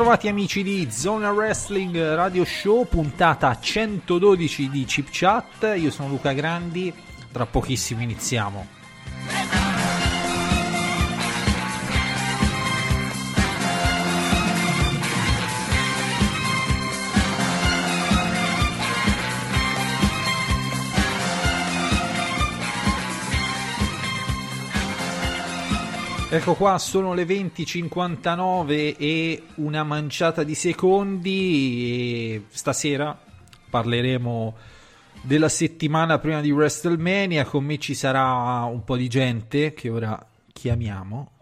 Non Ben trovati amici di Zona Wrestling Radio Show, puntata 112 di Chip Chat. Io sono Luca Grandi, tra pochissimo iniziamo. Ecco qua, sono le 20.59 e una manciata di secondi e stasera parleremo della settimana prima di WrestleMania, con me ci sarà un po' di gente che ora chiamiamo.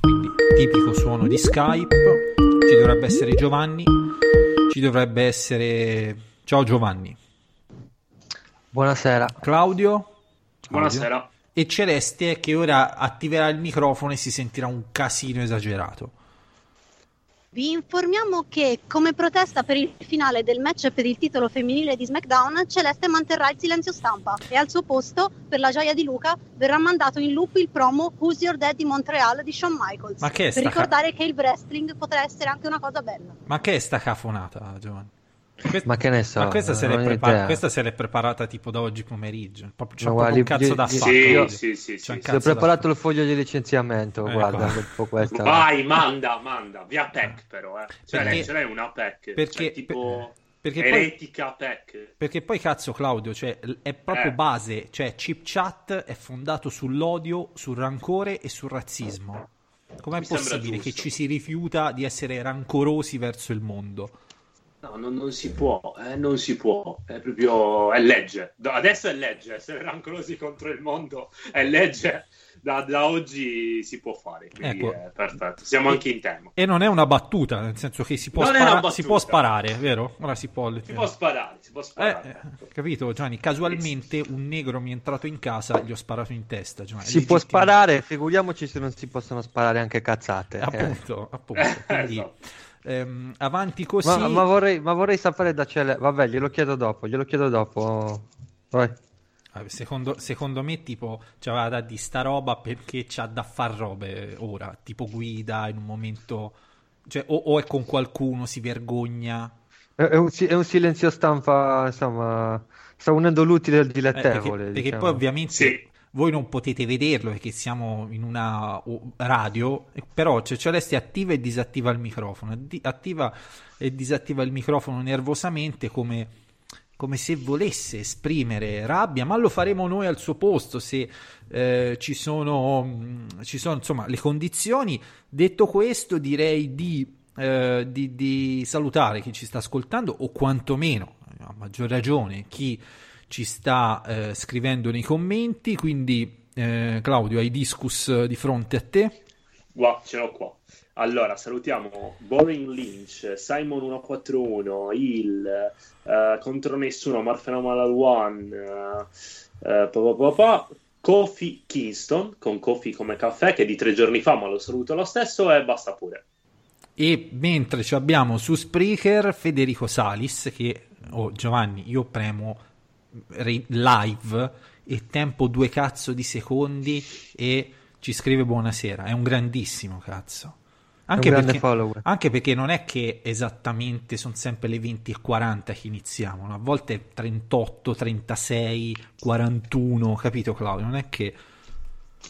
Quindi tipico suono di Skype, ci dovrebbe essere Giovanni, ci dovrebbe essere... Ciao Giovanni. Buonasera. Claudio. Buonasera. E Celeste che ora attiverà il microfono e si sentirà un casino esagerato. Vi informiamo che come protesta per il finale del match per il titolo femminile di SmackDown, Celeste manterrà il silenzio stampa e al suo posto, per la gioia di Luca, verrà mandato in loop il promo Who's Your Dad di Montreal di Shawn Michaels. Ma che è per sta ricordare che il wrestling potrà essere anche una cosa bella. Ma che è sta cafonata, Giovanni? Que- Ma che ne so, Ma questa se, ho prepar- questa se l'è preparata tipo da oggi pomeriggio. Proprio, proprio guarda, un cazzo io- da fare. Sì, sì, sì, sì, da preparato il foglio di licenziamento, Ecco. guarda, dopo questa. Vai, manda, manda. Via PEC però, eh. Cioè, Perché- ce l'hai una PEC. perché- cioè, tipo... perché poi- eretica PEC. Perché poi cazzo Claudio, cioè, è proprio Eh. base, cioè Chip Chat è fondato sull'odio, sul rancore e sul razzismo. Com'è Mi possibile che ci si rifiuta di essere rancorosi verso il mondo? No, non, non si può, eh, non si può. È proprio... è legge. Adesso è legge. Essere rancorosi contro il mondo è legge. Da, da oggi si può fare. Quindi Ecco. è perfetto. Siamo anche in tema. E non è una battuta, nel senso che si può, Non è spara- una battuta. si può sparare, vero? Ora si può. Si può sparare, si può Eh, sparare. eh, capito Giovanni? Casualmente un negro mi è entrato in casa, gli ho sparato in testa. Giovanni. È Si può sparare, figuriamoci se non si possono sparare anche cazzate. eh. Appunto, appunto. Eh, Quindi, esatto. Ehm, avanti così. Ma, ma vorrei, ma vorrei sapere da Cele... Vabbè, glielo chiedo dopo, glielo chiedo dopo. Vai. Vabbè, Secondo, secondo me, tipo, c'aveva da di sta roba perché c'ha da far robe ora, tipo guida in un momento, cioè, o, o è con qualcuno, si vergogna. È, è un, è un silenzio stampa, insomma, sta unendo l'utile al Eh, dilettevole. perché, perché diciamo. poi ovviamente Sì. Voi non potete vederlo perché siamo in una radio, però c'è Celeste attiva e disattiva il microfono, attiva e disattiva il microfono nervosamente come, come se volesse esprimere rabbia, ma lo faremo noi al suo posto se eh, ci sono, mh, ci sono insomma le condizioni. Detto questo, direi di, eh, di- di salutare chi ci sta ascoltando o quantomeno, a maggior ragione, chi ci sta eh, scrivendo nei commenti. Quindi, eh, Claudio, hai discus di fronte a te? Qua, ce l'ho qua. Allora, salutiamo Boring Lynch, Simon 141, Il, eh, Contro Nessuno, Marfenomal One, eh, eh, pa, pa, pa, pa, Kofi Kingston, con Kofi come caffè, che è di tre giorni fa, ma lo saluto lo stesso e basta pure. E mentre ci abbiamo su Spreaker Federico Salis, che oh, Giovanni, io premo re- live e tempo due cazzo di secondi e ci scrive buonasera. È un grandissimo cazzo. Anche perché, follower. anche perché non è che esattamente sono sempre le 20 e 40 che iniziamo, no? a volte è 38, 36, 41, capito Claudio? Non è che...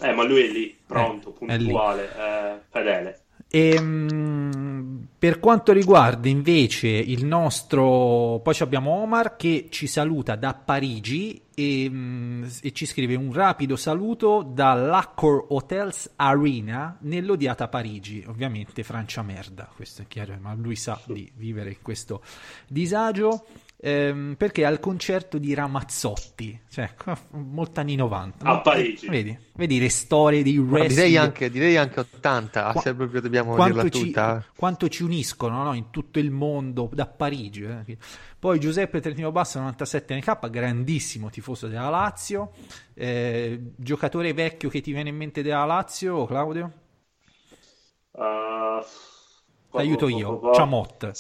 Eh, ma lui è lì, pronto, Eh, è lì. puntuale, eh, fedele. Ehm, per quanto riguarda invece il nostro, poi abbiamo Omar che ci saluta da Parigi e, mm, e ci scrive un rapido saluto dall'Accor Hotels Arena nell'odiata Parigi, ovviamente Francia merda, questo è chiaro, ma lui sa di vivere in questo disagio. Ehm, perché è al concerto di Ramazzotti, cioè molto anni 90. A? Parigi. Vedi, vedi le storie di wrestling. direi, anche, direi anche 80, Qua- se proprio dobbiamo quanto dirla ci, tutta. quanto ci uniscono no? in tutto il mondo da Parigi. eh. Poi Giuseppe Trentino Basso 97 NK, grandissimo tifoso della Lazio. Eh, giocatore vecchio che ti viene in mente della Lazio, Claudio? Uh, Aiuto io, Ciamot.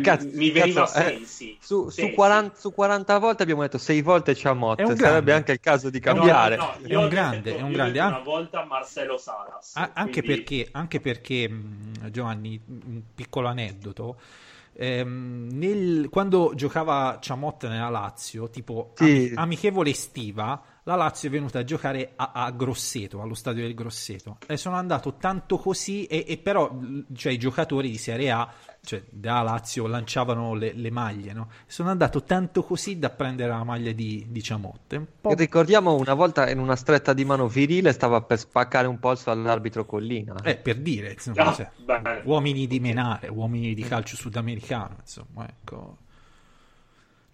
cazzo, mi veniva eh, Sensi. Su, su Sensi. 40, su 40 volte abbiamo detto 6 volte Ciamot, sarebbe anche il caso di cambiare. No, no, È un grande, detto- è un grande. Una volta Marcelo Saras. Ah, anche, quindi- perché, anche perché, mh, Giovanni, un piccolo aneddoto. ehm, nel- quando giocava Ciamotta nella Lazio, tipo Sì. ami- amichevole estiva, la Lazio è venuta a giocare a, a Grosseto, allo stadio del Grosseto. E sono andato tanto così, e, e però cioè, i giocatori di Serie A, cioè della Lazio, lanciavano le, le maglie. No? Sono andato tanto così da prendere la maglia di, di Ciamotte. Un po' Ricordiamo una volta in una stretta di mano virile stava per spaccare un polso all'arbitro Collina. Eh, per dire, insomma, Ah, cioè, uomini di menare, uomini di calcio sudamericano, insomma, ecco.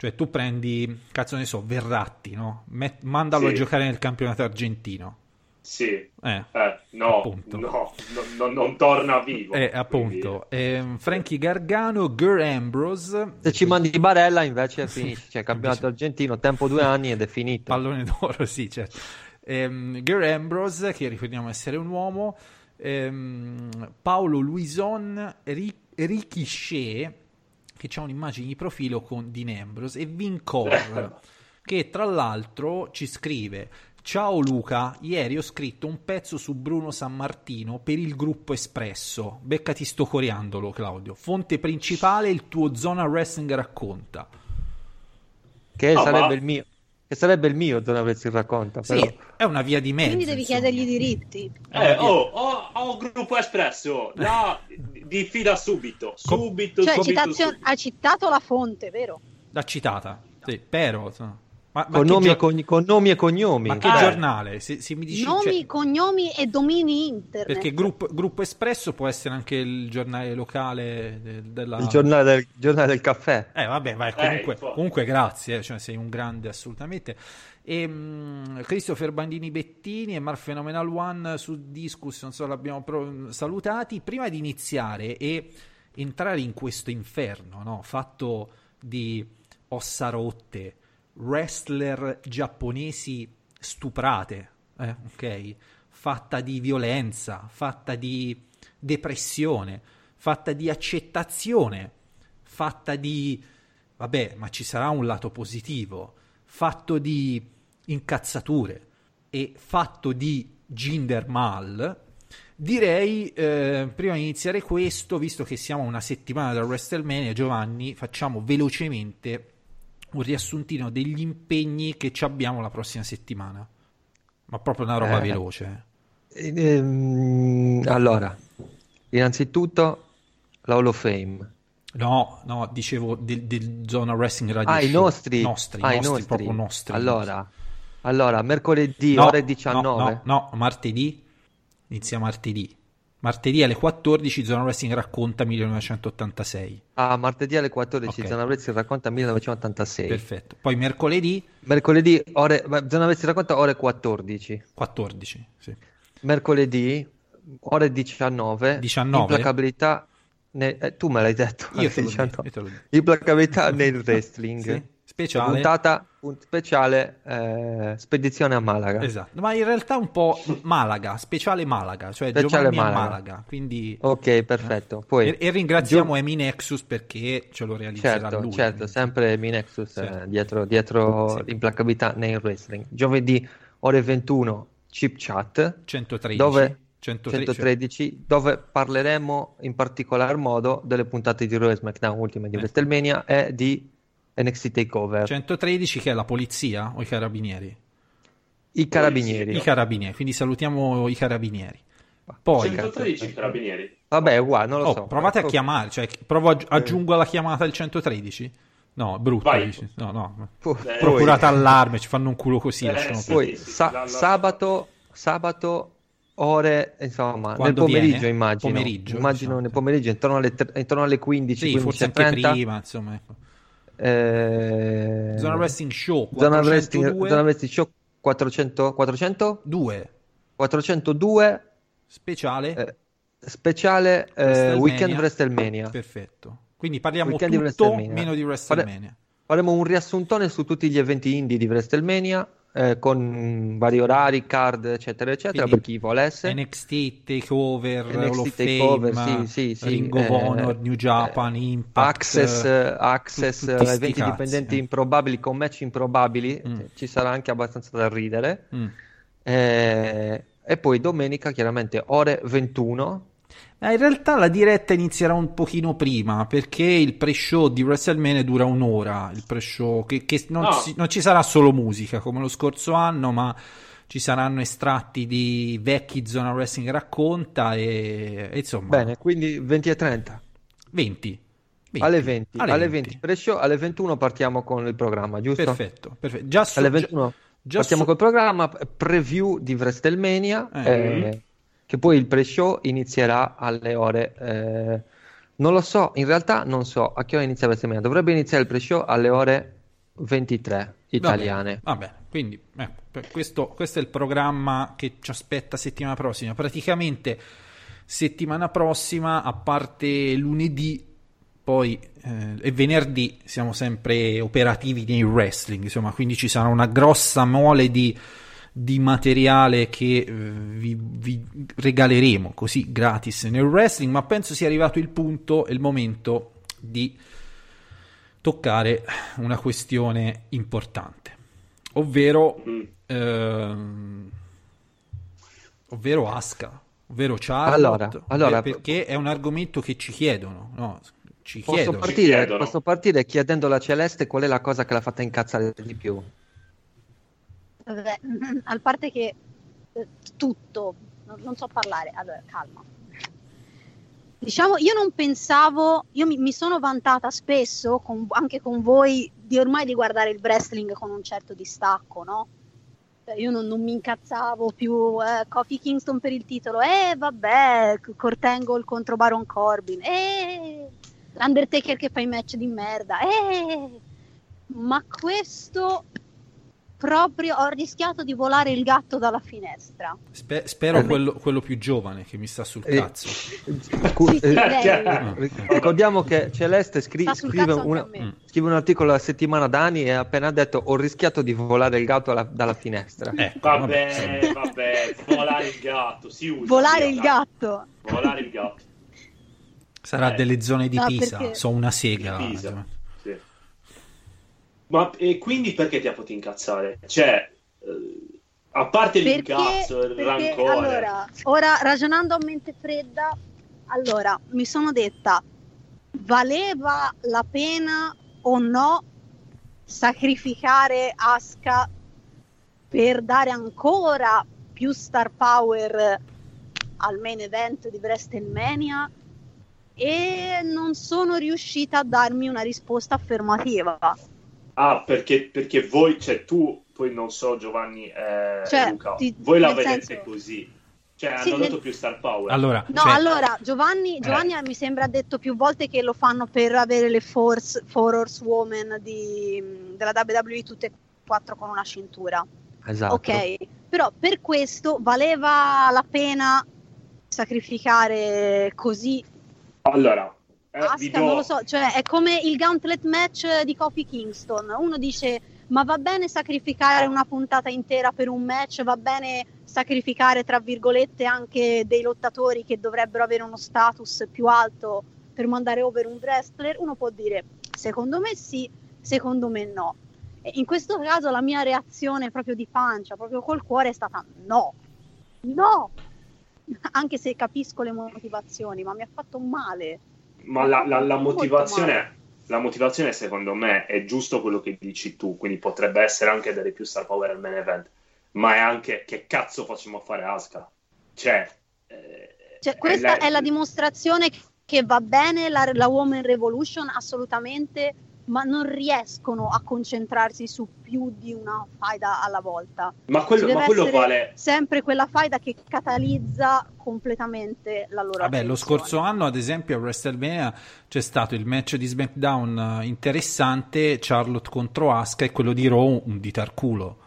Cioè, tu prendi, cazzo ne so, Verratti, no? Met- mandalo Sì. a giocare nel campionato argentino. Sì. Eh, Eh, no, Appunto. no, no, no, non torna vivo. eh, appunto. Ehm, Frankie Gargano, Gur Ambrose, Se ci mandi Barella invece finisce, cioè campionato argentino, tempo due anni ed è finito. pallone d'oro, sì, certo. Ehm, Gur Ambrose, che ricordiamo essere un uomo, ehm, Paolo Luison, Ri- Ricky Shea, che ha un'immagine di profilo con Dean Ambrose, e Vin Cor, che tra l'altro ci scrive Ciao Luca, ieri ho scritto un pezzo su Bruno San Martino per il gruppo Espresso. Beccati sto coriandolo, Claudio. Fonte principale, il tuo Zona Wrestling racconta. Che Ah, sarebbe ma- il mio. Che sarebbe il mio, non avessi racconta. Sì, Però. è una via di mezzo. Quindi devi insomma. chiedergli i diritti. Eh, oh, oh, oh, gruppo espresso, là, diffida subito, subito, Cioè, subito, citazio- subito. ha citato la fonte, vero? L'ha citata, sì, però... insomma. Ma, ma Con, nomi gio- e con nomi e cognomi. ma che Eh. giornale? Se, se mi dici, Nomi, cioè, cognomi e domini internet. perché gruppo, gruppo Espresso può essere anche il giornale locale de- della... Il giornale del, giornale del caffè. Eh vabbè, vai, comunque, infatti. comunque grazie, eh, cioè sei un grande assolutamente. E, mh, Christopher Bandini Bettini e Mar Phenomenal One su Discus, non so, l'abbiamo pro- salutati. Prima di iniziare e entrare in questo inferno, no? fatto di ossa rotte, wrestler giapponesi stuprate, eh, ok? Fatta di violenza, fatta di depressione, fatta di accettazione, fatta di vabbè, ma ci sarà un lato positivo, fatto di incazzature e fatto di Jinder Mal, direi eh, prima di iniziare questo, visto che siamo una settimana da WrestleMania, Giovanni, facciamo velocemente un riassuntino degli impegni che ci abbiamo la prossima settimana. Ma proprio una roba Eh. veloce. Eh, ehm, allora, innanzitutto la Hall of Fame. No, no, dicevo del, del Zona Wrestling Radio Ah, i nostri. nostri, Ah, i nostri, nostri. proprio nostri. Allora, allora, mercoledì No, ore no, 19. No, no, martedì. Inizia martedì. Martedì alle 14 Zona Wrestling racconta 1986. Ah, martedì alle 14, Ok. Zona Wrestling racconta 1986. Perfetto. Poi mercoledì Mercoledì ore, Zona Wrestling racconta ore 14. 14. Sì. Mercoledì ore 19. 19? Implacabilità ne- eh, tu me l'hai detto. Io te l'ho 19. detto, io te l'ho detto. Implacabilità nel wrestling. Sì, speciale. Puntata un- speciale eh, spedizione a Malaga. Esatto, ma in realtà un po' Malaga, speciale Malaga, cioè Speciale Malaga. Malaga. Quindi Ok, perfetto. Poi e, e ringraziamo Emi Nexus perché ce lo realizzerà Certo, lui. certo, sempre Minexus Sì. eh, dietro, dietro Sì. l'implacabilità nel wrestling. Giovedì ore 21 Chip Chat 113. dove 113, 113 dove parleremo in particolar modo delle puntate di Raw e SmackDown ultime di Eh. WrestleMania e di NXT Takeover. 113 che è la polizia o i carabinieri? I carabinieri. I carabinieri, quindi salutiamo i carabinieri. Poi, 113 carabinieri. Vabbè, è uguale, non lo oh, so. provate a Oh, chiamare, cioè provo aggi- aggiungo alla chiamata il 113? No, brutto. Vai. dici. No, no. Eh, poi- Procurate allarme, ci fanno un culo così. Eh, sì. Poi sa- la- la- sabato, sabato ore, insomma, nel Quando pomeriggio viene? immagino. Pomeriggio, immagino diciamo. nel pomeriggio, intorno alle, tre- intorno alle 15, Sì, forse anche 15:30. prima, insomma. ecco. Eh, Zona Wrestling Show Zona Wrestling, 402 Zona Wrestling Show 400, 400? 2 402 speciale eh, speciale eh. Weekend WrestleMania. perfetto. Quindi parliamo Weekend di tutto WrestleMania. meno di WrestleMania. Faremo un riassuntone su tutti gli eventi indie di WrestleMania eh, con vari orari, card, eccetera, eccetera, Quindi per chi volesse. NXT Takeover, NXT Takeover, Fame, sì, sì, sì, Ring of eh, Honor, New Japan, eh, Impact, Access, eh, Access, tutti sti eventi dipendenti eh. improbabili con match improbabili, Mm. ci sarà anche abbastanza da ridere. Mm. Eh, e poi domenica, chiaramente, ore 21. Ma in realtà la diretta inizierà un pochino prima perché il pre-show di WrestleMania dura un'ora. Il pre-show che, che non, Ah. ci, non ci sarà solo musica come lo scorso anno, ma ci saranno estratti di vecchi Zona Wrestling racconta e, e insomma Bene, quindi 20 e 30. 20. 20. Alle 20, alle, Alle 20. pre-show, alle 21 partiamo con il programma, giusto? Perfetto, perfetto. Già su, Alle 21 già partiamo su- col programma, preview di WrestleMania, Eh. eh, che poi il pre-show inizierà alle ore... eh, non lo so, in realtà non so a che ora inizia WrestleMania. Dovrebbe iniziare il pre-show alle ore 23 Va bene, italiane. Va bene, quindi per questo, questo è il programma che ci aspetta settimana prossima. Praticamente settimana prossima, a parte lunedì, poi eh, e venerdì siamo sempre operativi nel wrestling, insomma, quindi ci sarà una grossa mole di, di materiale che eh, vi, vi regaleremo così gratis nel wrestling, ma penso sia arrivato il punto e il momento di toccare una questione importante, ovvero, Mm. ehm, ovvero Aska, ovvero Charlotte, Allora, allora- per- perché è un argomento che ci chiedono, no? Ci Posso chiedono. partire, chiedono. posso partire chiedendo alla Celeste qual è la cosa che l'ha fatta incazzare di più. Vabbè, a parte che eh, tutto, non, non so parlare, allora calma. Diciamo, io non pensavo, io mi, mi sono vantata spesso, con- anche con voi, di ormai di guardare il wrestling con un certo distacco, no? Cioè, io non, non mi incazzavo più, eh, Kofi Kingston per il titolo, eh vabbè, Kurt Angle contro Baron Corbin, eh, l'Undertaker che fa i match di merda, eh, ma questo proprio ho rischiato di volare il gatto dalla finestra. Spe- spero quello, quello più giovane che mi sta sul Eh, cazzo. Scu- Sì, sì, eh. Ah, Ricordiamo che Celeste scri- scrive, una- scrive un articolo alla settimana da anni e ha appena detto ho rischiato di volare il gatto alla- dalla finestra. Ecco, Vabbè, vabbè, volare il gatto, si usa. Volare sì, il gatto. Volare il gatto. Sarà Eh. delle zone di No, Pisa, perché- so una sega. Pisa. Ma e quindi perché ti ha fatto incazzare? Cioè, eh, a parte Perché, l'incazzo, il perché, rancore. allora, ora ragionando a mente fredda, allora mi sono detta valeva la pena o no sacrificare Asuka per dare ancora più star power al main event di WrestleMania e non sono riuscita a darmi una risposta affermativa. Ah, perché, perché voi, cioè tu, poi non so Giovanni e Cioè, Luca, ti- voi la nel vedete senso- così. Cioè, Sì, hanno nel- dato più star power. Allora, No, cioè, allora Giovanni, Giovanni mi sembra ha detto più volte che lo fanno per avere le Force, Four Horsewomen di, della WWE tutte e quattro con una cintura. Esatto. Ok, però per questo valeva la pena sacrificare così Allora, eh, Asuka, do... non lo so, cioè è come il gauntlet match di Kofi Kingston. Uno dice ma va bene sacrificare una puntata intera per un match, va bene sacrificare tra virgolette anche dei lottatori che dovrebbero avere uno status più alto per mandare over un wrestler. Uno può dire secondo me sì, secondo me no. E in questo caso la mia reazione proprio di pancia, proprio col cuore è stata no, no, anche se capisco le motivazioni, ma mi ha fatto male. Ma la, la- la motivazione, la motivazione, secondo me, è giusto quello che dici tu, quindi potrebbe essere anche dare più star power al main event, ma è anche che cazzo facciamo fare Asuka? Cioè, eh, Cioè, questa la- è la dimostrazione che va bene la, la Woman Revolution assolutamente, ma non riescono a concentrarsi su più di una faida alla volta. Ma quello, ma quello vale... sempre quella faida che catalizza completamente la loro Vabbè, lo attenzione. scorso anno, ad esempio, a WrestleMania c'è stato il match di SmackDown eh, interessante, Charlotte contro Asuka e quello di Raw un ditarculo.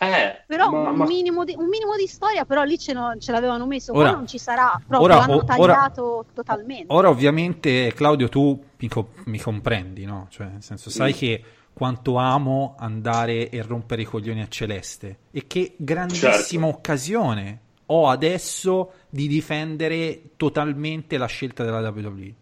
Eh, Però ma- un, ma- Minimo di, un minimo di storia, però lì ce, lo- ce l'avevano messo, Ora- qua non ci sarà, proprio ora- l'hanno o- ora- tagliato totalmente. Ora, ovviamente, Claudio, tu mi, co- mi comprendi, no? Cioè, nel senso, sai Mm. che quanto amo andare e rompere i coglioni a Celeste e che grandissima Certo. occasione ho adesso di difendere totalmente la scelta della WWE.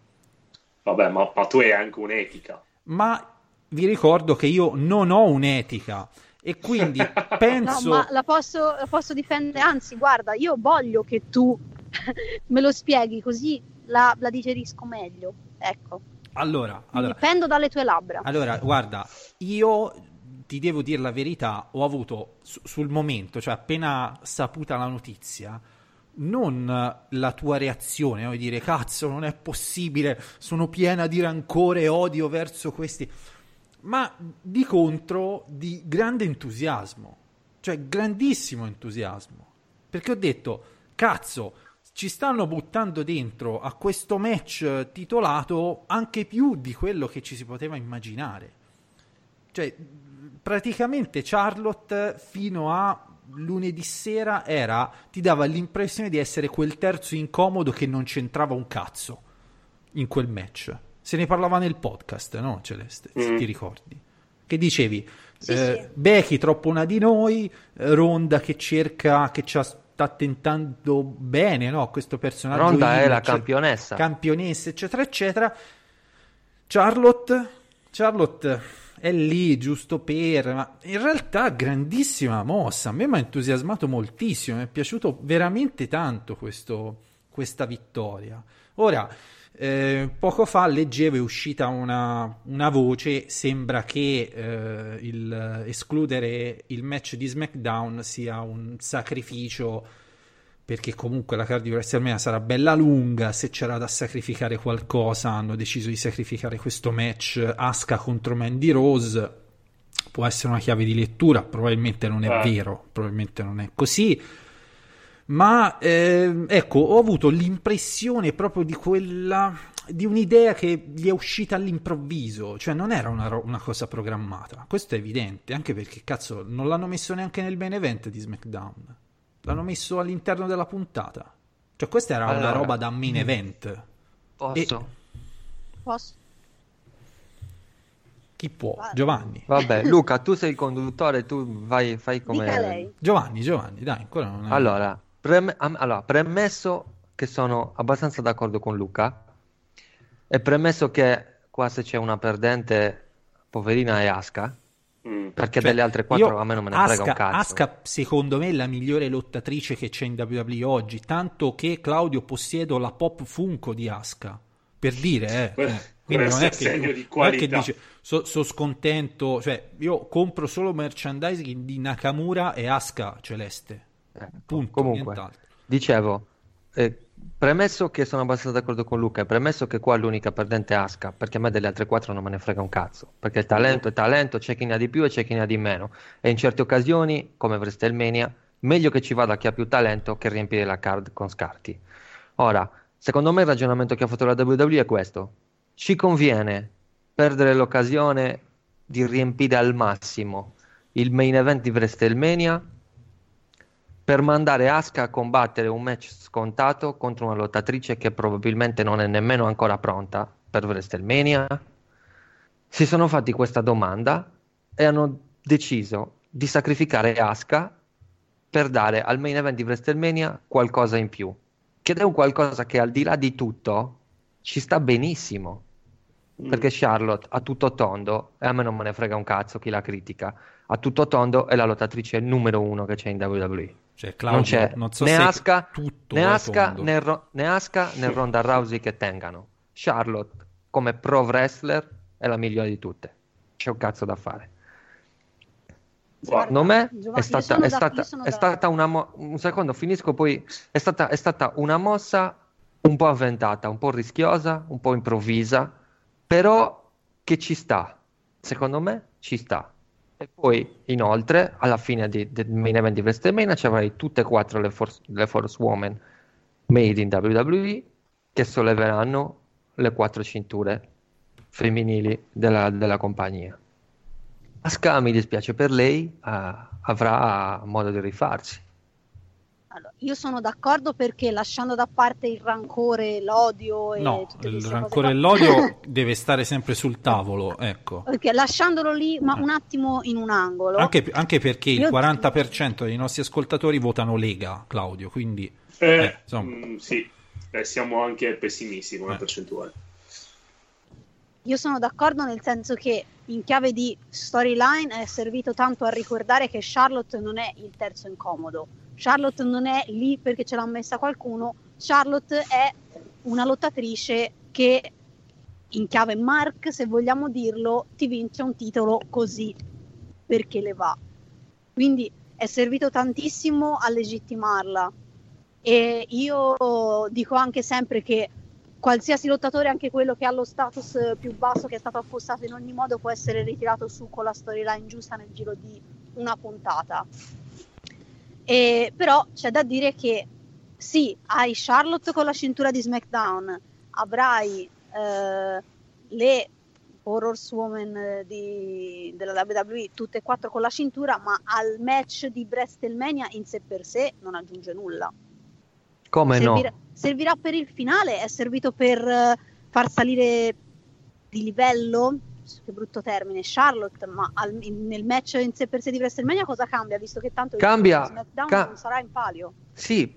Vabbè, ma, ma tu hai anche un'etica. Ma vi ricordo che io non ho un'etica e quindi penso... No, ma la posso, la posso difendere, anzi, guarda, io voglio che tu me lo spieghi così la, la digerisco meglio. Ecco, Allora, allora, dipendo dalle tue labbra. Allora, guarda, io ti devo dire la verità, ho avuto su- sul momento, cioè appena saputa la notizia, non la tua reazione, no? di dire cazzo, non è possibile, sono piena di rancore e odio verso questi, ma di contro di grande entusiasmo, cioè grandissimo entusiasmo, perché ho detto, cazzo, ci stanno buttando dentro a questo match titolato anche più di quello che ci si poteva immaginare. Cioè, praticamente Charlotte fino a lunedì sera era, ti dava l'impressione di essere quel terzo incomodo che non c'entrava un cazzo in quel match. Se ne parlava nel podcast, no, Celeste? Se Mm. ti ricordi? Che dicevi, Sì, eh, sì. Becky troppo una di noi, eh, Ronda che cerca, che ci sta tentando bene, no? Questo personaggio. Ronda è heel, la campionessa. campionessa, eccetera, eccetera. Charlotte, Charlotte è lì giusto per, ma in realtà grandissima mossa, a me mi ha entusiasmato moltissimo, mi è piaciuto veramente tanto questo, questa vittoria. Ora, eh, poco fa leggevo è uscita una, una voce, sembra che eh, il, escludere il match di SmackDown sia un sacrificio perché comunque la card di WrestleMania sarà bella lunga, se c'era da sacrificare qualcosa hanno deciso di sacrificare questo match Asuka contro Mandy Rose, può essere una chiave di lettura, probabilmente non è Eh. vero, probabilmente non è così, ma eh, ecco, ho avuto l'impressione proprio di quella di un'idea che gli è uscita all'improvviso, cioè non era una, ro- una cosa programmata. Questo è evidente, anche perché cazzo, non l'hanno messo neanche nel main event di SmackDown. L'hanno messo all'interno della puntata. Cioè, questa era una Allora, roba da main event. Posso? Posso? Chi può? Vai. Giovanni. Vabbè, Luca, tu sei il conduttore, tu vai, fai come... Dica lei. Giovanni, Giovanni, dai, ancora non è... Allora, prem- allora, premesso che sono abbastanza d'accordo con Luca e premesso che qua se c'è una perdente, poverina è Aska, Mm. perché Cioè, delle altre quattro io- a me non me ne frega Asuka, un cazzo. Asuka, secondo me, è la migliore lottatrice che c'è in WWE oggi. Tanto che Claudio possiedo la pop Funko di Asuka. Per dire, eh. Eh. Quindi non è, che, segno di non è che dice sono scontento, cioè io compro solo merchandising di Nakamura e Asuka celeste. Eh, Punto, comunque, nient'altro. dicevo, eh, premesso che sono abbastanza d'accordo con Luca e premesso che qua l'unica perdente è Aska, perché a me delle altre quattro non me ne frega un cazzo, perché il talento è talento, c'è chi ne ha di più e c'è chi ne ha di meno, e in certe occasioni, come WrestleMania, meglio che ci vada chi ha più talento che riempire la card con scarti. Ora, secondo me il ragionamento che ha fatto la WWE è questo, ci conviene perdere l'occasione di riempire al massimo il main event di WrestleMania per mandare Asuka a combattere un match scontato contro una lottatrice che probabilmente non è nemmeno ancora pronta per WrestleMania. Si sono fatti questa domanda e hanno deciso di sacrificare Asuka per dare al main event di WrestleMania qualcosa in più. Che è un qualcosa che al di là di tutto ci sta benissimo. Mm. Perché Charlotte a tutto tondo, e a me non me ne frega un cazzo chi la critica, a tutto tondo è la lottatrice numero uno che c'è in WWE. Cioè, Claudio, non c'è non so né se Asuka, tutto né Ro- né né Ronda Rousey che tengano. Charlotte come pro wrestler è la migliore di tutte. C'è un cazzo da fare. Secondo me è stata, è da- stata- è stata una mo- un secondo, finisco poi. È stata, è stata una mossa un po' avventata, un po' rischiosa, un po' improvvisa, però che ci sta. Secondo me ci sta. E poi, inoltre, alla fine di- del main event di WrestleMania ci avrai tutte e quattro le Force, le Force Women made in WWE che solleveranno le quattro cinture femminili della, della compagnia. Asuka, mi dispiace per lei, ah, avrà modo di rifarsi. Allora, io sono d'accordo perché lasciando da parte il rancore, l'odio e No, tutte il rancore e l'odio deve stare sempre sul tavolo, ecco. Ok, lasciandolo lì, ma un attimo in un angolo. Anche, anche perché il Io- 40% dei nostri ascoltatori votano Lega, Claudio, quindi Eh, eh, insomma. mm, sì, Eh, siamo anche pessimisti con la Eh. percentuale. Io sono d'accordo nel senso che in chiave di storyline è servito tanto a ricordare che Charlotte non è il terzo incomodo. Charlotte non è lì perché ce l'ha messa qualcuno. Charlotte è una lottatrice che in chiave Mark, se vogliamo dirlo, ti vince un titolo così perché le va. Quindi è servito tantissimo a legittimarla. E io dico anche sempre che qualsiasi lottatore, anche quello che ha lo status eh, più basso, che è stato affossato in ogni modo, può essere ritirato su con la storyline giusta nel giro di una puntata. E, però c'è da dire che sì, hai Charlotte con la cintura di SmackDown, avrai eh, le Horrorwoman eh, di, della WWE tutte e quattro con la cintura, ma al match di WrestleMania in sé per sé non aggiunge nulla. Come Servirà, no? servirà per il finale, è servito per eh, far salire di livello, che brutto termine, Charlotte, ma al- nel match in sé per sé di WrestleMania cosa cambia? Visto che tanto il Cambia, SmackDown ca- non sarà in palio. Sì,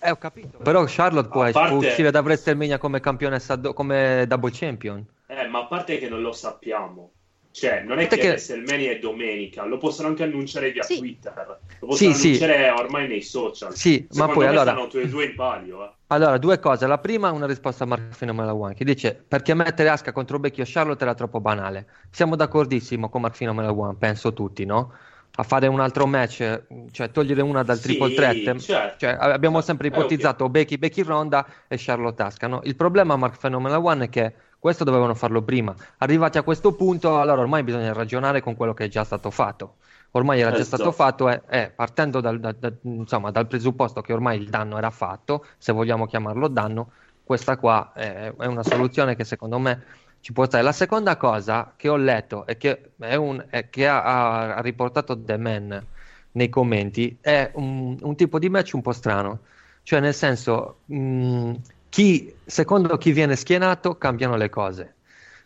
eh, ho capito. Però Charlotte può, A parte- può uscire da WrestleMania come campionessa, come double champion. Eh, ma a parte che non lo sappiamo. Cioè, non è che, Perché- WrestleMania è domenica, lo possono anche annunciare via Sì. Twitter, lo possono Sì, sì. annunciare ormai nei social. Sì, ma Secondo poi me allora- e due in palio. eh. Allora, due cose. La prima, una risposta a Mark Fenomena One che dice perché mettere Asuka contro Becky o Charlotte era troppo banale. Siamo d'accordissimo con Mark Fenomena One, penso tutti, no? A fare un altro match, eh, cioè togliere una dal Sì, triple threat. certo. Cioè, abbiamo sempre ovvio. ipotizzato Becky, Becky Ronda e Charlotte Asuka, no? Il problema Mark Fenomena One è che questo dovevano farlo prima. Arrivati a questo punto, allora ormai bisogna ragionare con quello che è già stato fatto. Ormai era già Esatto. stato fatto e, e partendo dal, da- da- insomma, dal presupposto che ormai il danno era fatto, se vogliamo chiamarlo danno, questa qua è, è una soluzione che secondo me ci può stare. La seconda cosa che ho letto e che, è un- è che ha, ha- ha riportato The Man nei commenti è un, un tipo di match un po' strano. Cioè, nel senso, mh, chi, secondo chi viene schienato cambiano le cose.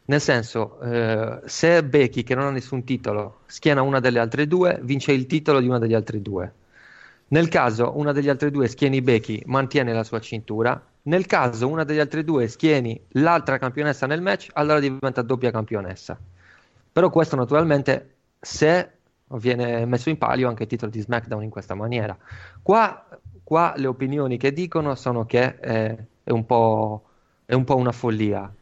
Nel senso, eh, se Becky, che non ha nessun titolo, schiena una delle altre due, vince il titolo di una degli altri due. Nel caso una degli altri due schieni Becky, mantiene la sua cintura. Nel caso una degli altri due schieni l'altra campionessa nel match, allora diventa doppia campionessa. Però questo naturalmente se viene messo in palio anche il titolo di SmackDown in questa maniera. Qua, qua le opinioni che dicono sono che eh, è, un po', è un po' una follia.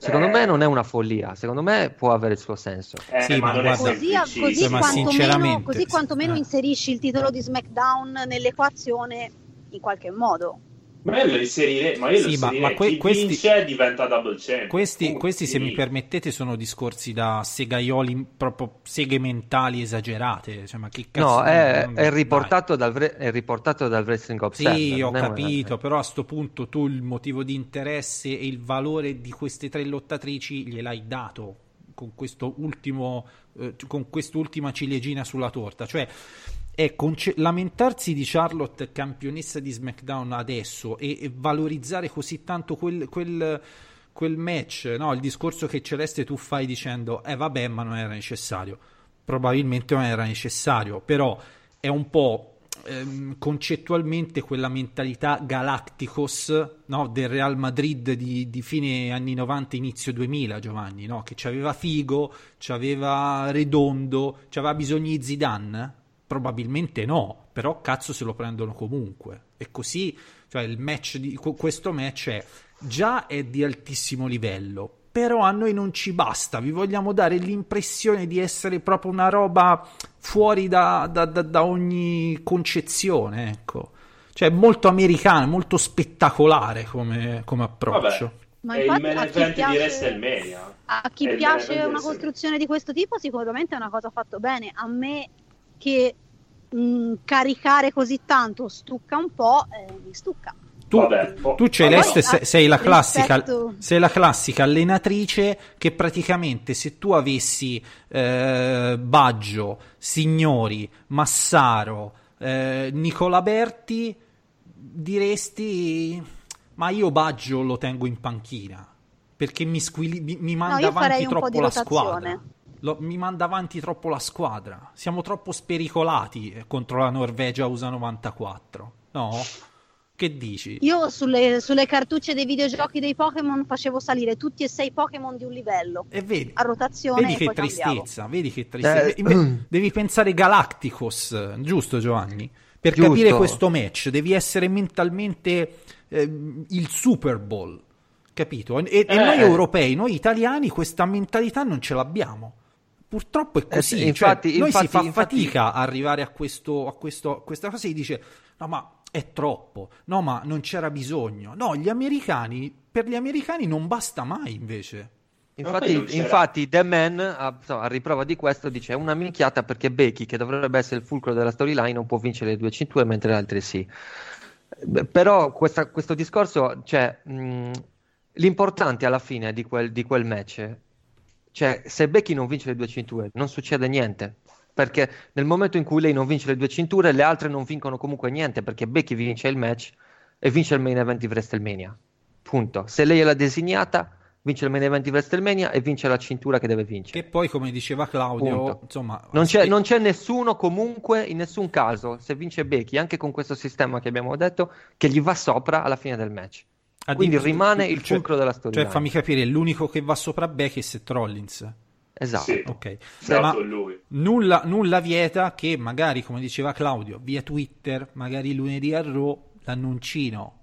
Secondo Eh. me non è una follia, secondo me può avere il suo senso. Eh, Sì, ma guarda- Così, così ma quantomeno, così quantomeno eh. inserisci il titolo di SmackDown nell'equazione in qualche modo. Ma io lo inserirei, ma io Sì, lo ma- inserirei. ma que- Chi questi- vince diventa double champ. Questi, Punto, questi, se mi permettete, sono discorsi da segaioli, proprio seghe mentali esagerate. Cioè, ma che cazzo No, è, non- è riportato dal, vre- è riportato dal Wrestling Observer. Sì, ho capito, però a sto punto tu il motivo di interesse e il valore di queste tre lottatrici gliel'hai dato con questo ultimo eh, con quest'ultima ciliegina sulla torta, cioè è conce- lamentarsi di Charlotte campionessa di SmackDown adesso e, e valorizzare così tanto quel, quel, quel match, no? il discorso che Celeste tu fai dicendo eh vabbè ma non era necessario, probabilmente non era necessario, però è un po' ehm, concettualmente quella mentalità Galacticos no, del Real Madrid di, di fine anni 90, inizio 2000, Giovanni, no? che c'aveva Figo, c'aveva Redondo, c'aveva bisogno di Zidane? Probabilmente no, però cazzo se lo prendono comunque. E così, cioè il match di qu- questo match è già è di altissimo livello, però a noi non ci basta, vi vogliamo dare l'impressione di essere proprio una roba fuori da, da- da- da ogni concezione, ecco. Cioè molto americana, molto spettacolare come, come approccio. Vabbè, Ma è il infatti main a chi event di piace- WrestleMania. A chi il piace main una costruzione di questo tipo, sicuramente è una cosa fatta bene. A me che mh, caricare così tanto stucca un po', eh, mi stucca. Tu, Vabbè, tu Celeste sei, sei la classica, rispetto- sei la classica allenatrice che praticamente se tu avessi eh, Baggio, Signori, Massaro, eh, Nicola Berti, diresti ma io Baggio lo tengo in panchina perché mi, squili- mi, mi manda farei avanti troppo la rotazione. squadra. Lo- mi manda avanti troppo la squadra. Siamo troppo spericolati eh, contro la Norvegia USA 94. No? Che dici? Io sulle, sulle cartucce dei videogiochi dei Pokémon facevo salire tutti e sei Pokémon di un livello E vedi, a rotazione vedi e che poi cambiavo. tristezza, vedi che tristezza. Eh, Inve- devi pensare Galacticos, giusto Giovanni? Per Giusto. capire questo match devi essere mentalmente ehm, il Super Bowl, capito? E, e Eh. noi europei, noi italiani questa mentalità non ce l'abbiamo. Purtroppo è così, Eh, cioè, infatti- noi infatti- si fa infatti- fatica a arrivare a, questo, a, questo, a questa cosa e si dice no ma è troppo, no ma non c'era bisogno. No, gli americani, per gli americani non basta mai invece. Infatti, infatti The Man, a, a riprova di questo, dice è una minchiata perché Becky, che dovrebbe essere il fulcro della storyline, non può vincere le due cinture mentre le altre sì. Beh, Però questa- questo discorso, cioè, mh, l'importante alla fine di quel, di quel match, cioè, se Becky non vince le due cinture, non succede niente. Perché nel momento in cui lei non vince le due cinture, le altre non vincono comunque niente, perché Becky vince il match e vince il main event di WrestleMania. Punto. Se lei è la designata, vince il main event di WrestleMania e vince la cintura che deve vincere. Che poi, come diceva Claudio, Punto. insomma, Non c'è, non c'è nessuno comunque, in nessun caso, se vince Becky, anche con questo sistema che abbiamo detto, che gli va sopra alla fine del match. Quindi rimane il cioè- fulcro della storia. Cioè, fammi capire, l'unico che va sopra Becky è Seth Rollins. Esatto. Sì. Ok. Esatto, Ma lui. nulla, nulla vieta che magari, come diceva Claudio, via Twitter, magari lunedì a Raw, l'annuncino,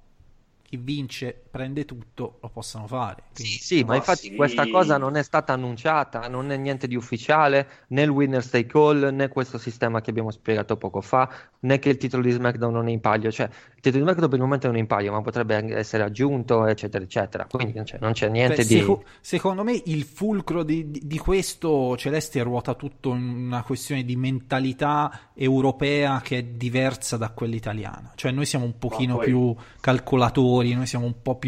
chi vince prende tutto, lo possano fare. Quindi- Sì, sì, ma Ma infatti sì. questa cosa non è stata annunciata, non è niente di ufficiale, né il winner stake all, né questo sistema che abbiamo spiegato poco fa, né che il titolo di SmackDown non è in palio. Cioè, il titolo di SmackDown per il momento non è in palio, ma potrebbe anche essere aggiunto, eccetera, eccetera. Quindi non c'è, non c'è niente Beh, di... seco- secondo me il fulcro di, di- di questo Celeste ruota tutto in una questione di mentalità europea che è diversa da quella italiana. Cioè noi siamo un pochino poi- più calcolatori, noi siamo un po' più...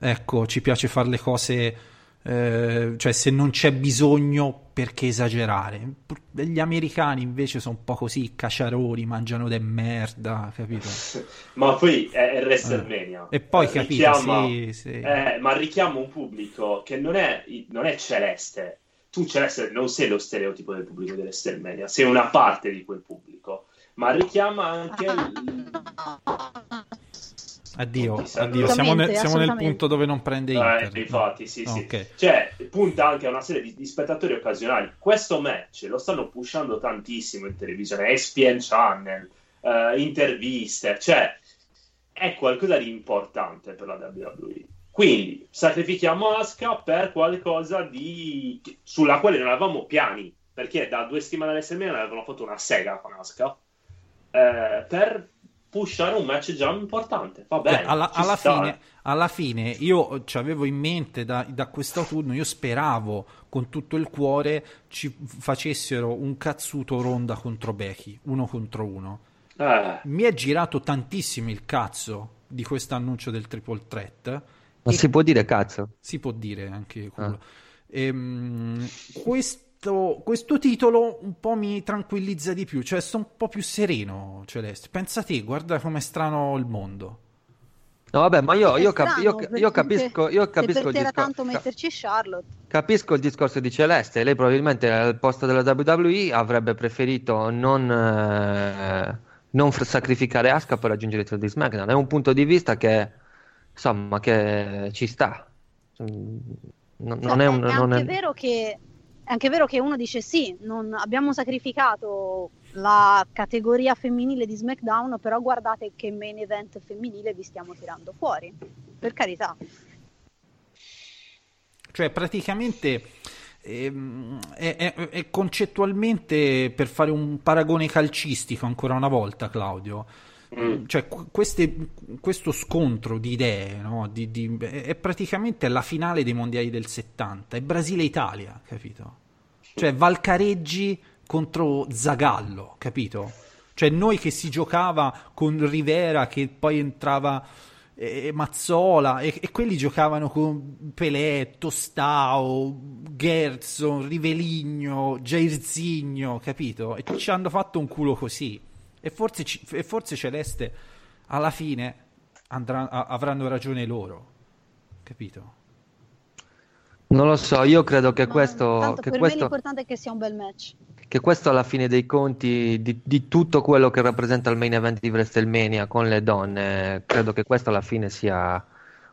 Ecco, ci piace fare le cose... eh, cioè se non c'è bisogno perché esagerare gli americani invece sono un po' così cacciaroni mangiano de merda capito Ma poi è, è WrestleMania. e poi Eh, capito richiama- sì, sì. eh, ma richiama un pubblico che non è, non è celeste. Tu celeste non sei lo stereotipo del pubblico di WrestleMania, sei una parte di quel pubblico. Ma richiama anche il- Addio, addio. Siamo, nel, siamo nel punto dove non prende Eh, internet. infatti, sì, sì. Ok. Cioè, punta anche a una serie di, di spettatori occasionali. Questo match lo stanno pushando tantissimo in televisione, ESPN Channel, eh, interviste, cioè è qualcosa di importante per la WWE. Quindi sacrifichiamo Asuka per qualcosa di... sulla quale non avevamo piani, perché da due settimane all'SMN avevano fatto una sega con Asuka, eh, per pushare un match già importante. Va bene, Cioè, alla, ci alla sta. fine, alla fine io ci avevo in mente da, da quest'autunno, io speravo con tutto il cuore ci facessero un cazzuto ronda contro Becky, uno contro uno. Eh, Mi è girato tantissimo il cazzo di questo annuncio del triple threat. Ma si può dire cazzo? si può dire anche culo. Ah. Ehm, questo, questo titolo un po' mi tranquillizza di più, cioè sto un po' più sereno, Celeste. Pensa te, guarda com'è strano il mondo. No, vabbè, ma io, io, cap- strano, io- io capisco, io capisco il te era discor- tanto metterci Charlotte. Capisco il discorso di Celeste, lei probabilmente al posto della WWE avrebbe preferito non, eh, non f- sacrificare Asuka per raggiungere il titolo di SmackDown. È un punto di vista che, insomma, che ci sta. Mm, Non, non è un... È non anche è- vero che è anche vero che uno dice sì, non abbiamo sacrificato la categoria femminile di SmackDown, però guardate che main event femminile vi stiamo tirando fuori. Per carità. Cioè, praticamente ehm, è, è- è concettualmente per fare un paragone calcistico ancora una volta, Claudio. Mm. Cioè, qu- queste- questo scontro di idee no? Di- di- è è praticamente la finale dei mondiali del 70, è Brasile-Italia, capito? Cioè, Valcareggi contro Zagallo, capito? Cioè, noi che si giocava con Rivera, che poi entrava eh, Mazzola, e, e quelli giocavano con Pelé, Tostao, Gerson, Riveligno, Jairzinho, capito? E ci hanno fatto un culo così. E forse, e forse Celeste alla fine andrà- avranno ragione loro, capito? Non lo so, io credo che Ma questo, che per me questo, l'importante è che sia un bel match. che questo alla fine dei conti di, di tutto quello che rappresenta il main event di WrestleMania con le donne, credo che questo alla fine sia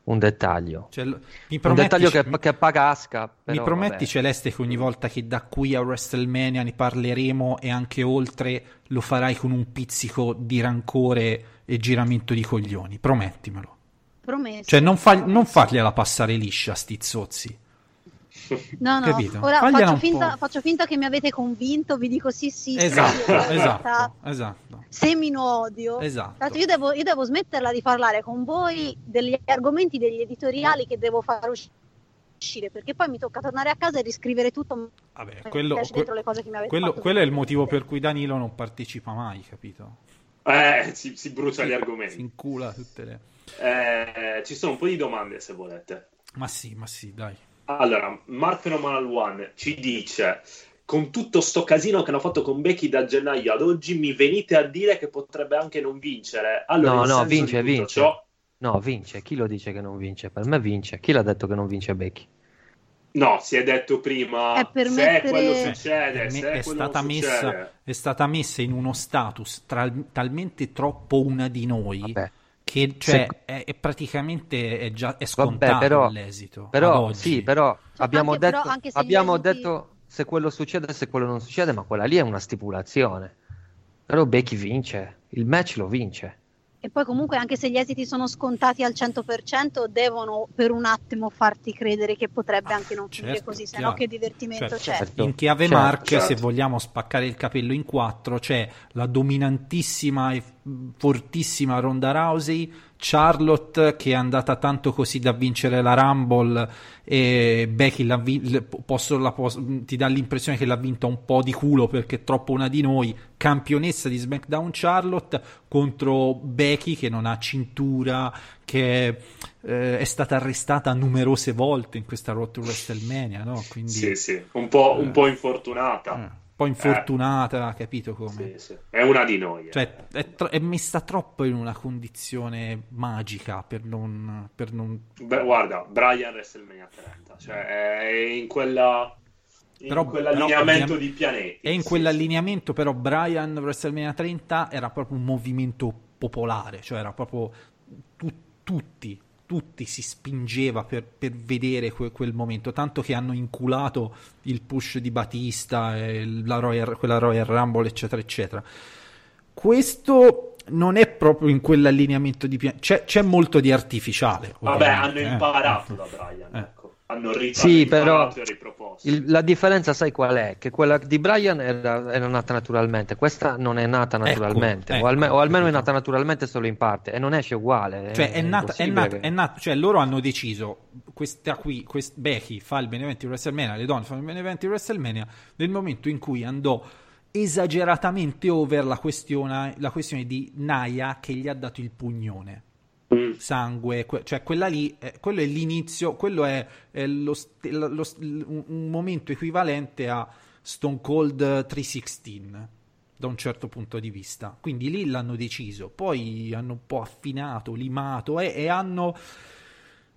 un dettaglio. Cioè, mi Un prometti, dettaglio che, che paga Asuka, mi prometti vabbè. Celeste che ogni volta che da qui a WrestleMania ne parleremo e anche oltre lo farai con un pizzico di rancore e giramento di coglioni, promettimelo. Promesso. Cioè non, fa- non fargliela passare liscia sti zozzi. No, no, Capito? ora faccio finta, faccio finta che mi avete convinto, vi dico sì, sì, sì, Esatto, realtà esatto, esatto, semino odio. esatto. Io devo, io devo smetterla di parlare con voi degli argomenti degli editoriali che devo far uscire, perché poi mi tocca tornare a casa e riscrivere tutto. Vabbè, quello, que- dentro le cose che mi avete quello- quello è il motivo per cui Danilo non partecipa mai, capito? eh, si, si brucia gli Si argomenti. incula tutte le... Eh, ci sono un po' di domande se volete. Ma sì, ma sì, dai. Allora, Mark Phenomenal One ci dice: Con tutto sto casino che hanno fatto con Becky da gennaio ad oggi, mi venite a dire che potrebbe anche non vincere. Allora, No, no, vince, vince. ciò- No, vince. Chi lo dice che non vince? Per me vince. Chi l'ha detto che non vince Becky? No, si è detto prima. È per se mettere- quello Cioè, succede, per me se è, quello stata non messa, succede. è stata messa in uno status tra- talmente troppo una di noi Vabbè. Che cioè, Se- è, è praticamente è già è scontato Vabbè, però, l'esito. però sì, però abbiamo anche- però detto, anche se abbiamo esiti- detto, se quello succede, se quello non succede, ma quella lì è una stipulazione. Però Becky vince, il match lo vince. E poi comunque anche se gli esiti sono scontati al 100% devono per un attimo farti credere che potrebbe anche non finire certo, così, se no che divertimento Certo, c'è. certo. In chiave Certo, Mark, certo. se vogliamo spaccare il capello in quattro, c'è la dominantissima e fortissima Ronda Rousey, Charlotte che è andata tanto così da vincere la Rumble e Becky l'ha vi- posso- la pos- ti dà l'impressione che l'ha vinta un po' di culo perché è troppo una di noi, campionessa di SmackDown Charlotte contro Becky che non ha cintura, che eh, è stata arrestata numerose volte in questa Road to WrestleMania, no? Quindi Sì, sì, un po', un po' infortunata. eh, po' infortunata, capito come? Sì, sì. È una di noi. eh. Cioè, è, tro- è messa troppo in una condizione magica per non... Per non... Beh, guarda, Brian WrestleMania 30, cioè è in quella in Però- quell'allineamento però di pianeti. E in sì, quell'allineamento però Brian WrestleMania 30 era proprio un movimento popolare, cioè era proprio tu- tutti, tutti si spingeva per, per vedere que- quel momento, tanto che hanno inculato il push di Batista, la Royal- quella Royal Rumble, eccetera, eccetera. Questo non è proprio in quell'allineamento di pianeti, c'è, c'è molto di artificiale. Vabbè, hanno eh. imparato da Brian, Eh. Ecco. Hanno ri- Sì, però e il- la differenza sai qual è? Che quella di Brian era, era nata naturalmente, questa non è nata naturalmente, ecco, o, alme- o almeno è nata naturalmente solo in parte e non esce uguale. Cioè, è nata, è nata, che- è nata- cioè, loro hanno deciso, questa qui, quest- Becky fa il Beneventi WrestleMania, le donne fanno il Beneventi WrestleMania, nel momento in cui andò esageratamente over la questione, la questione di Naya che gli ha dato il pugnone. Mm. Sangue, cioè quella lì, eh, quello è l'inizio, quello è, è lo lo- un momento equivalente a Stone Cold 316 da un certo punto di vista. Quindi lì l'hanno deciso, poi hanno un po' affinato, limato e, e hanno,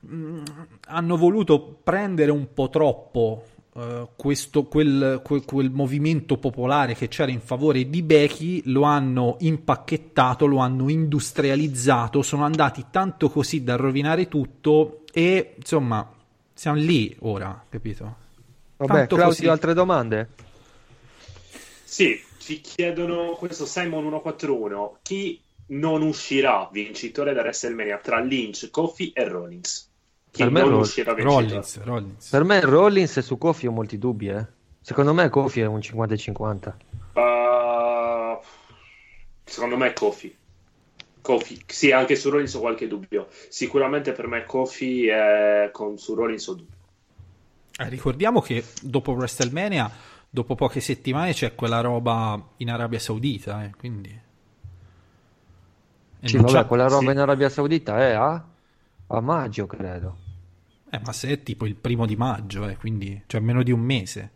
mm, hanno voluto prendere un po' troppo eh, questo, quel, quel- quel movimento popolare che c'era in favore di Becky, lo hanno impacchettato, lo hanno industrializzato, sono andati tanto così da rovinare tutto e insomma siamo lì ora, capito? Vabbè, Tanto Claudio, così. altre domande? Sì, ci chiedono questo Simon 141. Chi non uscirà vincitore da WrestleMania tra Lynch, Kofi e Rollins? Per me non Roll-? Rollins, Rollins. Per me Rollins e su Kofi ho molti dubbi, eh. Secondo me Kofi è un 50 e 50. Uh, secondo me Kofi. Kofi. Sì, anche su Rollins ho qualche dubbio. Sicuramente per me Kofi è con su Rollins ho dubbio. Eh, ricordiamo che dopo WrestleMania, dopo poche settimane, c'è quella roba in Arabia Saudita, eh, quindi... E Sì, vabbè, quella roba sì. in Arabia Saudita è a, a maggio, credo. Eh, ma se è tipo il primo di maggio, eh, quindi cioè meno di un mese.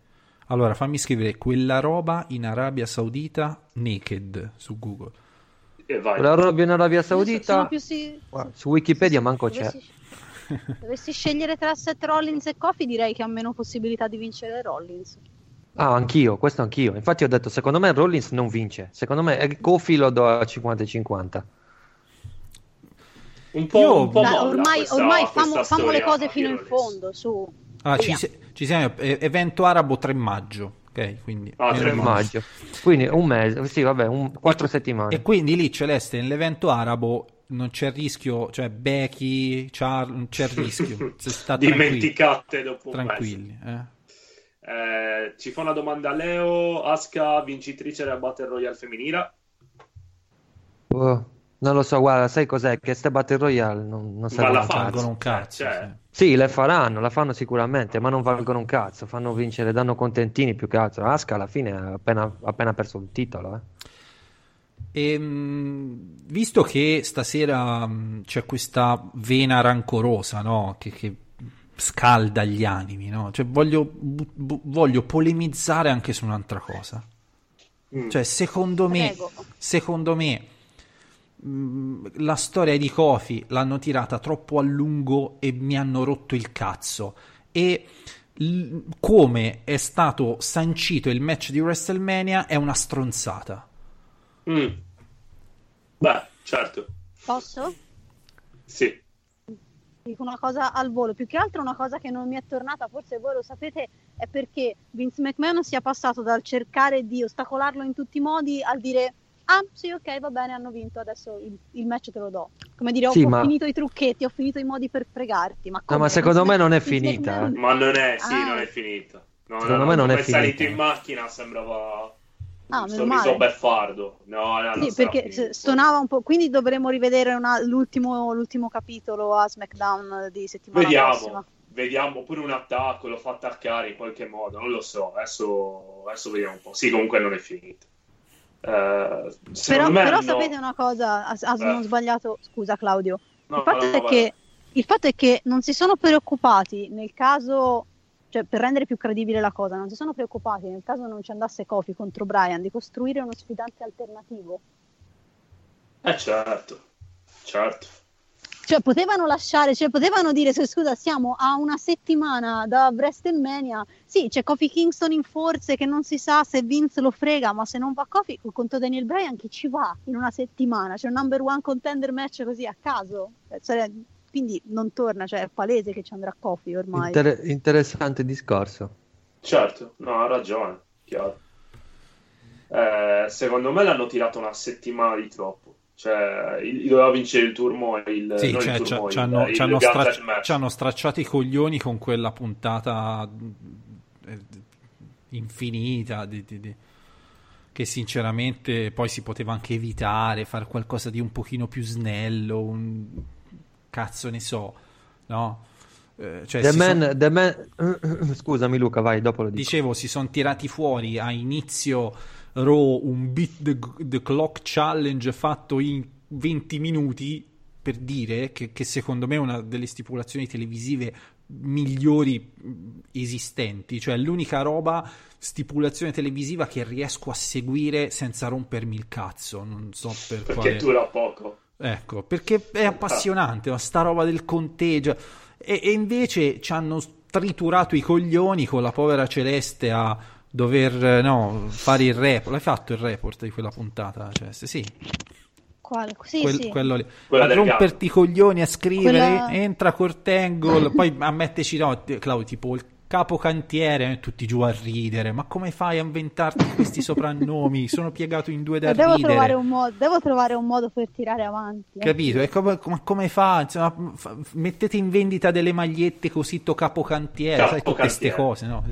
Allora fammi scrivere quella roba in Arabia Saudita naked su Google. E vai. Quella roba in Arabia Saudita, più si- guarda, su Wikipedia manco c'è. Dovessi, dovessi scegliere tra Seth Rollins e Kofi, direi che ha meno possibilità di vincere Rollins. Ah, anch'io, questo anch'io. Infatti ho detto, secondo me Rollins non vince. Secondo me eh, Kofi lo do a 50 e 50. Un po', Io- un po' molla ormai questa- ormai famo, famo le cose fino in fondo, su. Ah, ci, ci siamo, eh, evento arabo 3 maggio, ok? Quindi, Ah, meno 3 di un Maggio. Quindi un mese, sì, vabbè, un, quattro settimane. E quindi lì Celeste nell'evento arabo non c'è rischio, cioè Becky, Char- non c'è rischio. Sta tranquilli, Dimenticate dopo un tranquilli eh. mese. Eh, ci fa una domanda a Leo. Aska, vincitrice della Battle Royale femminile. Oh, non lo so, guarda, sai cos'è? Che ste Battle Royale non, non Ma servono un cazzo. valgono un cazzo. Cioè, sì. Sì, le faranno, la fanno sicuramente, ma non valgono un cazzo. Fanno vincere, danno contentini più che altro. Aska alla fine ha appena, ha appena perso il titolo. Eh. E, mh, visto che stasera mh, c'è questa vena rancorosa, no? Che, che scalda gli animi, no? Cioè, voglio, bu- bu- voglio polemizzare anche su un'altra cosa. mm, Cioè, secondo me, Prego. secondo me, mh, la storia di Kofi l'hanno tirata troppo a lungo e mi hanno rotto il cazzo. E l- come è stato sancito il match di WrestleMania è una stronzata. mm. Beh, certo. Posso? Sì. Dico una cosa al volo, più che altro una cosa che non mi è tornata, forse voi lo sapete, è perché Vince McMahon sia passato dal cercare di ostacolarlo in tutti i modi al dire ah sì ok va bene hanno vinto adesso il, il match te lo do come dire ho, Sì, ho ma- finito i trucchetti ho finito i modi per fregarti ma, No, ma secondo me non è finita, Ma non è, sì, Ah. non è finita. No, Secondo no, me non è salito finita. in macchina sembrava Ah, un sorriso beffardo. No, no, Sì, perché finito. stonava un po', quindi dovremo rivedere una- l'ultimo, l'ultimo capitolo a SmackDown di settimana Vediamo, prossima. vediamo pure un attacco, lo fa attaccare in qualche modo, non lo so, adesso, adesso vediamo un po'. Sì, comunque non è finita. Eh, Però, però no. sapete una cosa, ha Eh. non sbagliato, scusa Claudio, No, il, fatto no, che, il fatto è che non si sono preoccupati nel caso, cioè per rendere più credibile la cosa, non si sono preoccupati nel caso non ci andasse Kofi contro Brian di costruire uno sfidante alternativo. Eh certo, certo. Cioè, potevano lasciare, cioè, potevano dire: se- scusa, siamo a una settimana da WrestleMania. Sì, c'è Kofi Kingston in forze che non si sa se Vince lo frega, ma se non va Kofi contro Daniel Bryan, chi ci va in una settimana? C'è un number one contender match così a caso. Eh, cioè, quindi non torna, cioè, è palese che ci andrà Kofi ormai. Inter- interessante discorso. Certo, no, ha ragione, chiaro. Eh, secondo me l'hanno tirato una settimana di troppo. Cioè, il- doveva vincere il turmo il, Sì, cioè, il ci turmo, ci hanno, il, ci hanno il gauntlet stra- match. ci hanno stracciato i coglioni con quella puntata eh, infinita di- di- di- che sinceramente poi si poteva anche evitare, fare qualcosa di un pochino più snello, un cazzo ne so, no? Eh, cioè, The Man, son- The Man- Scusami Luca, vai, dopo lo dico. Dicevo, si sono tirati fuori a inizio Raw un beat the, the clock challenge fatto in 20 minuti per dire che, che secondo me è una delle stipulazioni televisive migliori esistenti, cioè l'unica roba stipulazione televisiva che riesco a seguire senza rompermi il cazzo, non so per Perché quale dura poco. Ecco, perché è appassionante, ma sta roba del conteggio. E, e invece ci hanno triturato i coglioni con la povera Celeste a dover eh, no, fare il report. L'hai fatto il report di quella puntata, Celeste? Sì, Quale? Sì, quel- sì. quello lì. Quella romperti i coglioni a scrivere, Quella- entra Kurt Angle, poi a metterci, no, Claudio, tipo il capo cantiere, e tutti giù a ridere. Ma come fai a inventarti questi soprannomi? Sono piegato in due da devo, ridere. trovare un modo, devo trovare un modo per tirare avanti. eh. Capito? E come, come- come fa? Insomma, fa- mettete in vendita delle magliette così to capocantiere, sai, tutte queste Capocantiere. cose, no?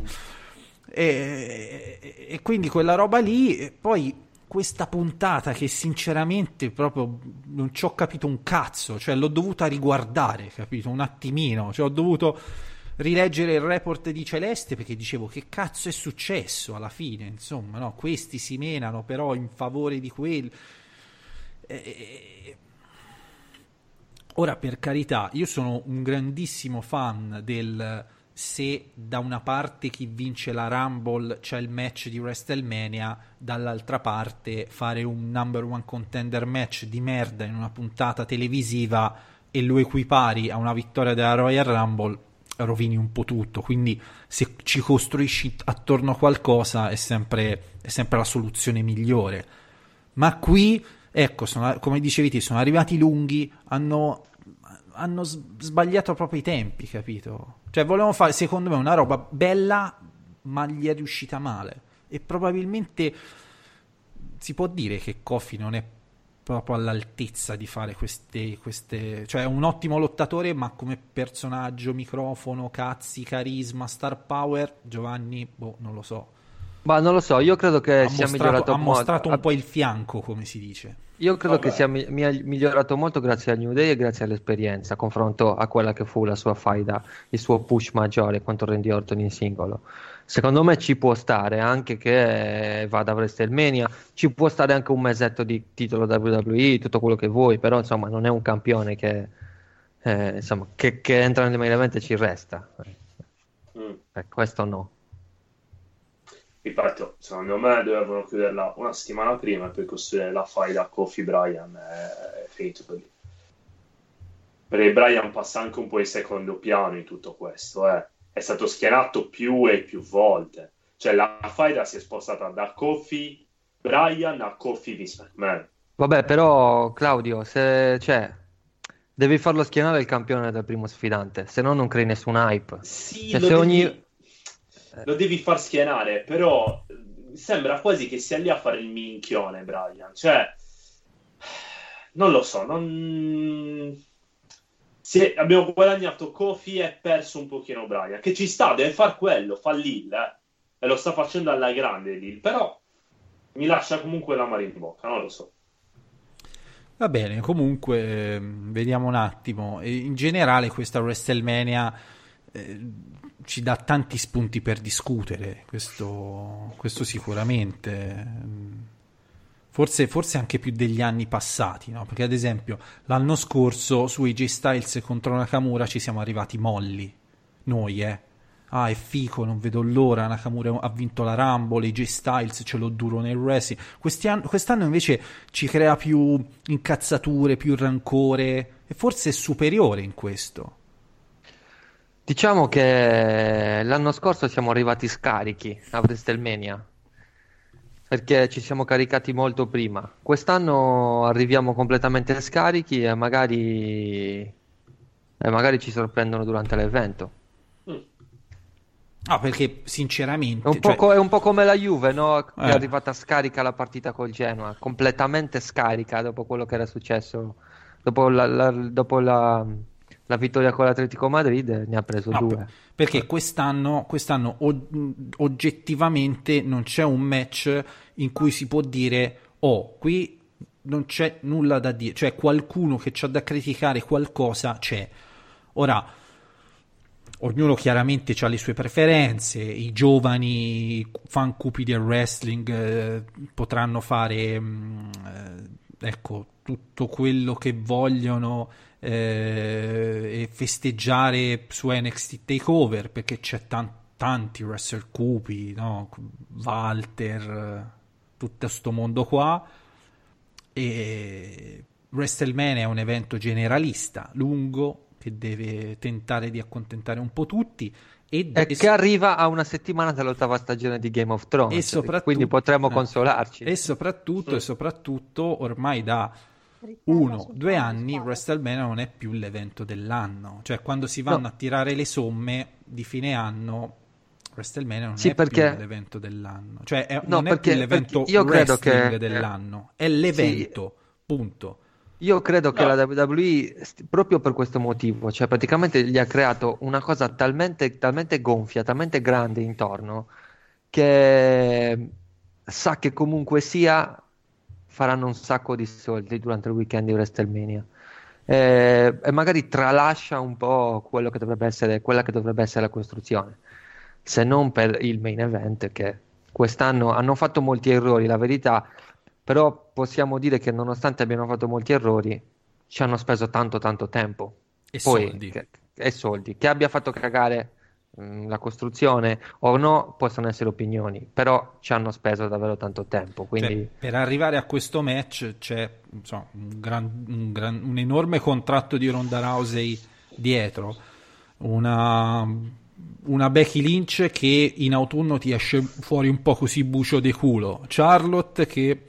E, e- quindi quella roba lì, poi questa puntata che sinceramente proprio non ci ho capito un cazzo, cioè l'ho dovuta riguardare, capito? Un attimino, cioè ho dovuto rileggere il report di Celeste perché dicevo che cazzo è successo alla fine, insomma, no? Questi si menano però in favore di quelli. E- Ora, per carità, io sono un grandissimo fan del se da una parte chi vince la Rumble c'è il match di WrestleMania, dall'altra parte fare un number one contender match di merda in una puntata televisiva e lo equipari a una vittoria della Royal Rumble, rovini un po' tutto. Quindi se ci costruisci attorno a qualcosa è sempre, è sempre la soluzione migliore. Ma qui, ecco, sono- come dicevi sono arrivati lunghi, hanno, hanno sbagliato proprio i tempi, capito? Cioè, volevano fare, secondo me, una roba bella, ma gli è riuscita male. E probabilmente si può dire che Kofi non è proprio all'altezza di fare queste, queste... Cioè, è un ottimo lottatore, ma come personaggio, microfono, cazzi, carisma, star power, Giovanni, boh, non lo so. Ma non lo so, io credo che ha sia mostrato, migliorato ha molto. mostrato un po' il fianco, come si dice. Io credo Vabbè. che sia mi- mi- migliorato molto grazie al New Day e grazie all'esperienza, a confronto a quella che fu la sua faida, il suo push maggiore contro Randy Orton in singolo. Secondo me ci può stare anche che eh, vada a WrestleMania, ci può stare anche un mesetto di titolo WWE, tutto quello che vuoi, però insomma non è un campione che, eh, insomma, che, che entra nel main event e ci resta. Mm. Eh, questo no. Ripeto, secondo me dovevano chiuderla una settimana prima per costruire la faida Kofi Bryan è finito lì. Perché Bryan passa anche un po' in secondo piano in tutto questo, eh. è stato schierato più e più volte. Cioè la faida si è spostata da Kofi Bryan a Kofi Vince McMahon. Vabbè, però Claudio, se cioè, devi farlo schienare il campione del primo sfidante, se no non crei nessun hype. Sì, Cioè, se devi- ogni- lo devi far schienare, però eh, sembra quasi che sia lì a fare il minchione, Brian. Cioè, non lo so, non... Se abbiamo guadagnato Kofi e perso un pochino Brian, che ci sta, deve far quello, fa Lil, eh. e lo sta facendo alla grande Lil, però mi lascia comunque la mano in bocca, non lo so. Va bene, comunque ehm, vediamo un attimo. In generale questa WrestleMania eh, ci dà tanti spunti per discutere, questo, questo sicuramente. Forse, forse anche più degli anni passati, no? Perché ad esempio l'anno scorso su AJ Styles contro Nakamura ci siamo arrivati molli, noi eh. Ah, è fico, non vedo l'ora. Nakamura ha vinto la Rumble, AJ Styles ce l'ho duro nel wrestling. Questi quest'anno invece ci crea più incazzature, più rancore e forse è superiore in questo. Diciamo che l'anno scorso siamo arrivati scarichi a WrestleMania perché ci siamo caricati molto prima. Quest'anno arriviamo completamente scarichi e magari, e magari ci sorprendono durante l'evento. Ah, perché sinceramente... È un, cioè, po', co- è un po' come la Juve, no? Che Eh. è arrivata scarica la partita col Genoa, completamente scarica dopo quello che era successo, dopo la, la- dopo la- la vittoria con l'Atletico Madrid, ne ha preso No, due. per- perché quest'anno, quest'anno oggettivamente non c'è un match in cui si può dire oh, qui non c'è nulla da dire, cioè qualcuno che c'ha da criticare qualcosa c'è. Ora, ognuno chiaramente ha le sue preferenze, i giovani fan cupi del wrestling eh, potranno fare mm, eh, ecco, tutto quello che vogliono eh, e festeggiare su NXT Takeover perché c'è tan- tanti wrestler cupi, no? Walter, tutto sto mondo qua e WrestleMania è un evento generalista, lungo, che deve tentare di accontentare un po' tutti e, E che arriva a una settimana dall'ottava stagione di Game of Thrones, e soprattutto quindi potremmo eh, consolarci. E soprattutto, e soprattutto ormai da uno, due anni. WrestleMania non è più l'evento dell'anno. Cioè, quando si vanno No. a tirare le somme di fine anno, WrestleMania non Sì, è perché- più l'evento dell'anno. Cioè, è- No, non è perché- più l'evento io credo wrestling che- dell'anno, è l'evento, punto. Io credo che No. la WWE, proprio per questo motivo, cioè praticamente gli ha creato una cosa talmente, talmente gonfia, talmente grande intorno, che sa che comunque sia faranno un sacco di soldi durante il weekend di WrestleMania. Eh, e magari tralascia un po' quello che dovrebbe essere, quella che dovrebbe essere la costruzione, se non per il main event che quest'anno hanno fatto molti errori, la verità, però possiamo dire che nonostante abbiano fatto molti errori, ci hanno speso tanto tanto tempo E Poi, soldi. che- e soldi. Che abbia fatto cagare mh, la costruzione o no, possono essere opinioni, però ci hanno speso davvero tanto tempo, Cioè, quindi per arrivare a questo match c'è insomma, un, gran- un gran- un enorme contratto di Ronda Rousey dietro, una, una Becky Lynch che in autunno ti esce fuori un po' così bucio di culo, Charlotte che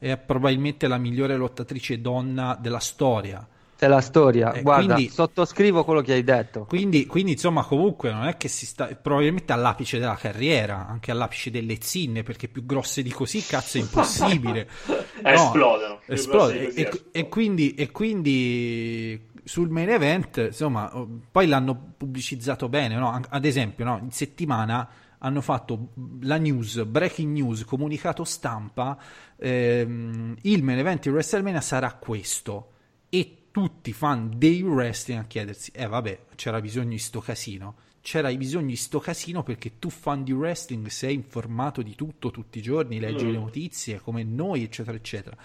è probabilmente la migliore lottatrice donna della storia. è la storia. Eh, Guarda, quindi- sottoscrivo quello che hai detto. Quindi, quindi, insomma, comunque non è che si sta probabilmente all'apice della carriera, anche all'apice delle zinne, perché più grosse di così, cazzo, è impossibile. No, Esplodono. Più esplode. grossi di E, così e- esplodono. e quindi, e quindi sul main event, insomma, poi l'hanno pubblicizzato bene, no? Ad esempio, no? in settimana hanno fatto la news, breaking news, comunicato stampa, ehm, il main event di WrestleMania sarà questo. E tutti i fan dei wrestling a chiedersi, eh vabbè, c'era bisogno di sto casino. C'era bisogno di sto casino perché tu fan di wrestling sei informato di tutto tutti i giorni, leggi Mm. le notizie come noi, eccetera, eccetera.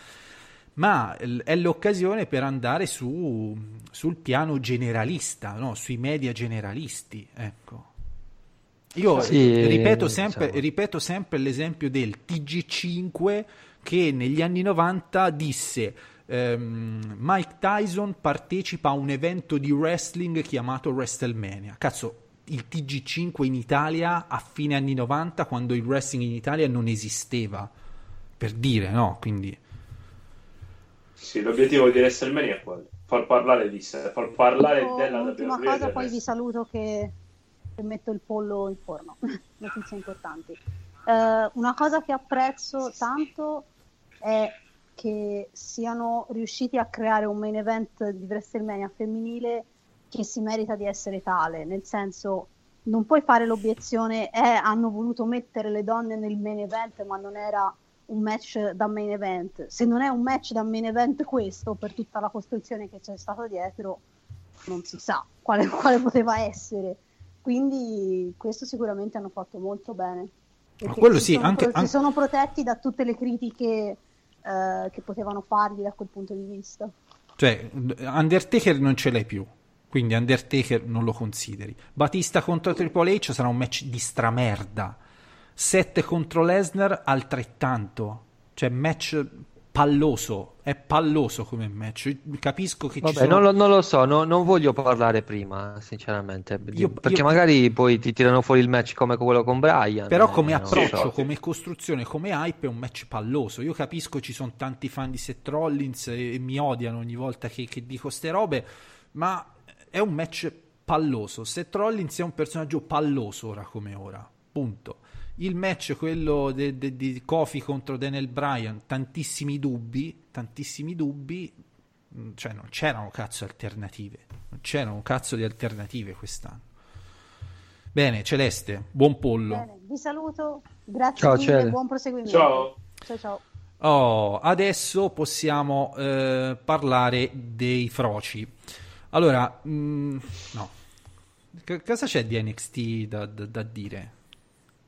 Ma è l'occasione per andare su, sul piano generalista, no? sui media generalisti. Ecco. Io Sì, ripeto, sempre, diciamo. ripeto sempre l'esempio del TG5 che negli anni 90 disse ehm, Mike Tyson partecipa a un evento di wrestling chiamato WrestleMania. Cazzo, il TG5 in Italia a fine anni 90 quando il wrestling in Italia non esisteva. Per dire, no? Quindi Sì, l'obiettivo di WrestleMania è quello. Far parlare di sé, far parlare Dico della WWE cosa, poi vi saluto che e metto il pollo in forno. Notizie importanti. Eh, una cosa che apprezzo tanto è che siano riusciti a creare un main event di WrestleMania femminile che si merita di essere tale, nel senso non puoi fare l'obiezione eh, hanno voluto mettere le donne nel main event ma non era un match da main event. Se non è un match da main event questo, per tutta la costruzione che c'è stata dietro, non si sa quale, quale poteva essere. Quindi questo sicuramente hanno fatto molto bene. Perché quello si sì, sono anche- pro- anche- si sono protetti da tutte le critiche eh, che potevano fargli da quel punto di vista. Cioè, Undertaker non ce l'hai più. Quindi Undertaker non lo consideri. Batista contro Triple H sarà un match di stramerda. 7 contro Lesnar altrettanto. Cioè, match palloso. È palloso come match. Capisco che ci Vabbè, sono... non, lo, non lo so, no- non voglio parlare prima, sinceramente. Io- perché io- magari poi ti tirano fuori il match come quello con Brian. Però eh, come non lo so. approccio, come costruzione, come hype è un match palloso. Io capisco ci sono tanti fan di Seth Rollins e, e mi odiano ogni volta che, che dico ste robe, ma è un match palloso. Seth Rollins è un personaggio palloso ora come ora. Punto. Il match, quello de- de- di Kofi contro Daniel Bryan, tantissimi dubbi, tantissimi dubbi, mm, cioè non c'erano cazzo alternative, non c'erano cazzo di alternative quest'anno. Bene, Celeste, buon pollo. Bene, vi saluto, grazie Ciao, mille, Cele. buon proseguimento. Ciao. Ciao ciao. Oh, adesso possiamo eh, parlare dei froci. Allora, mm, no. C- cosa c'è di NXT da, da- da dire?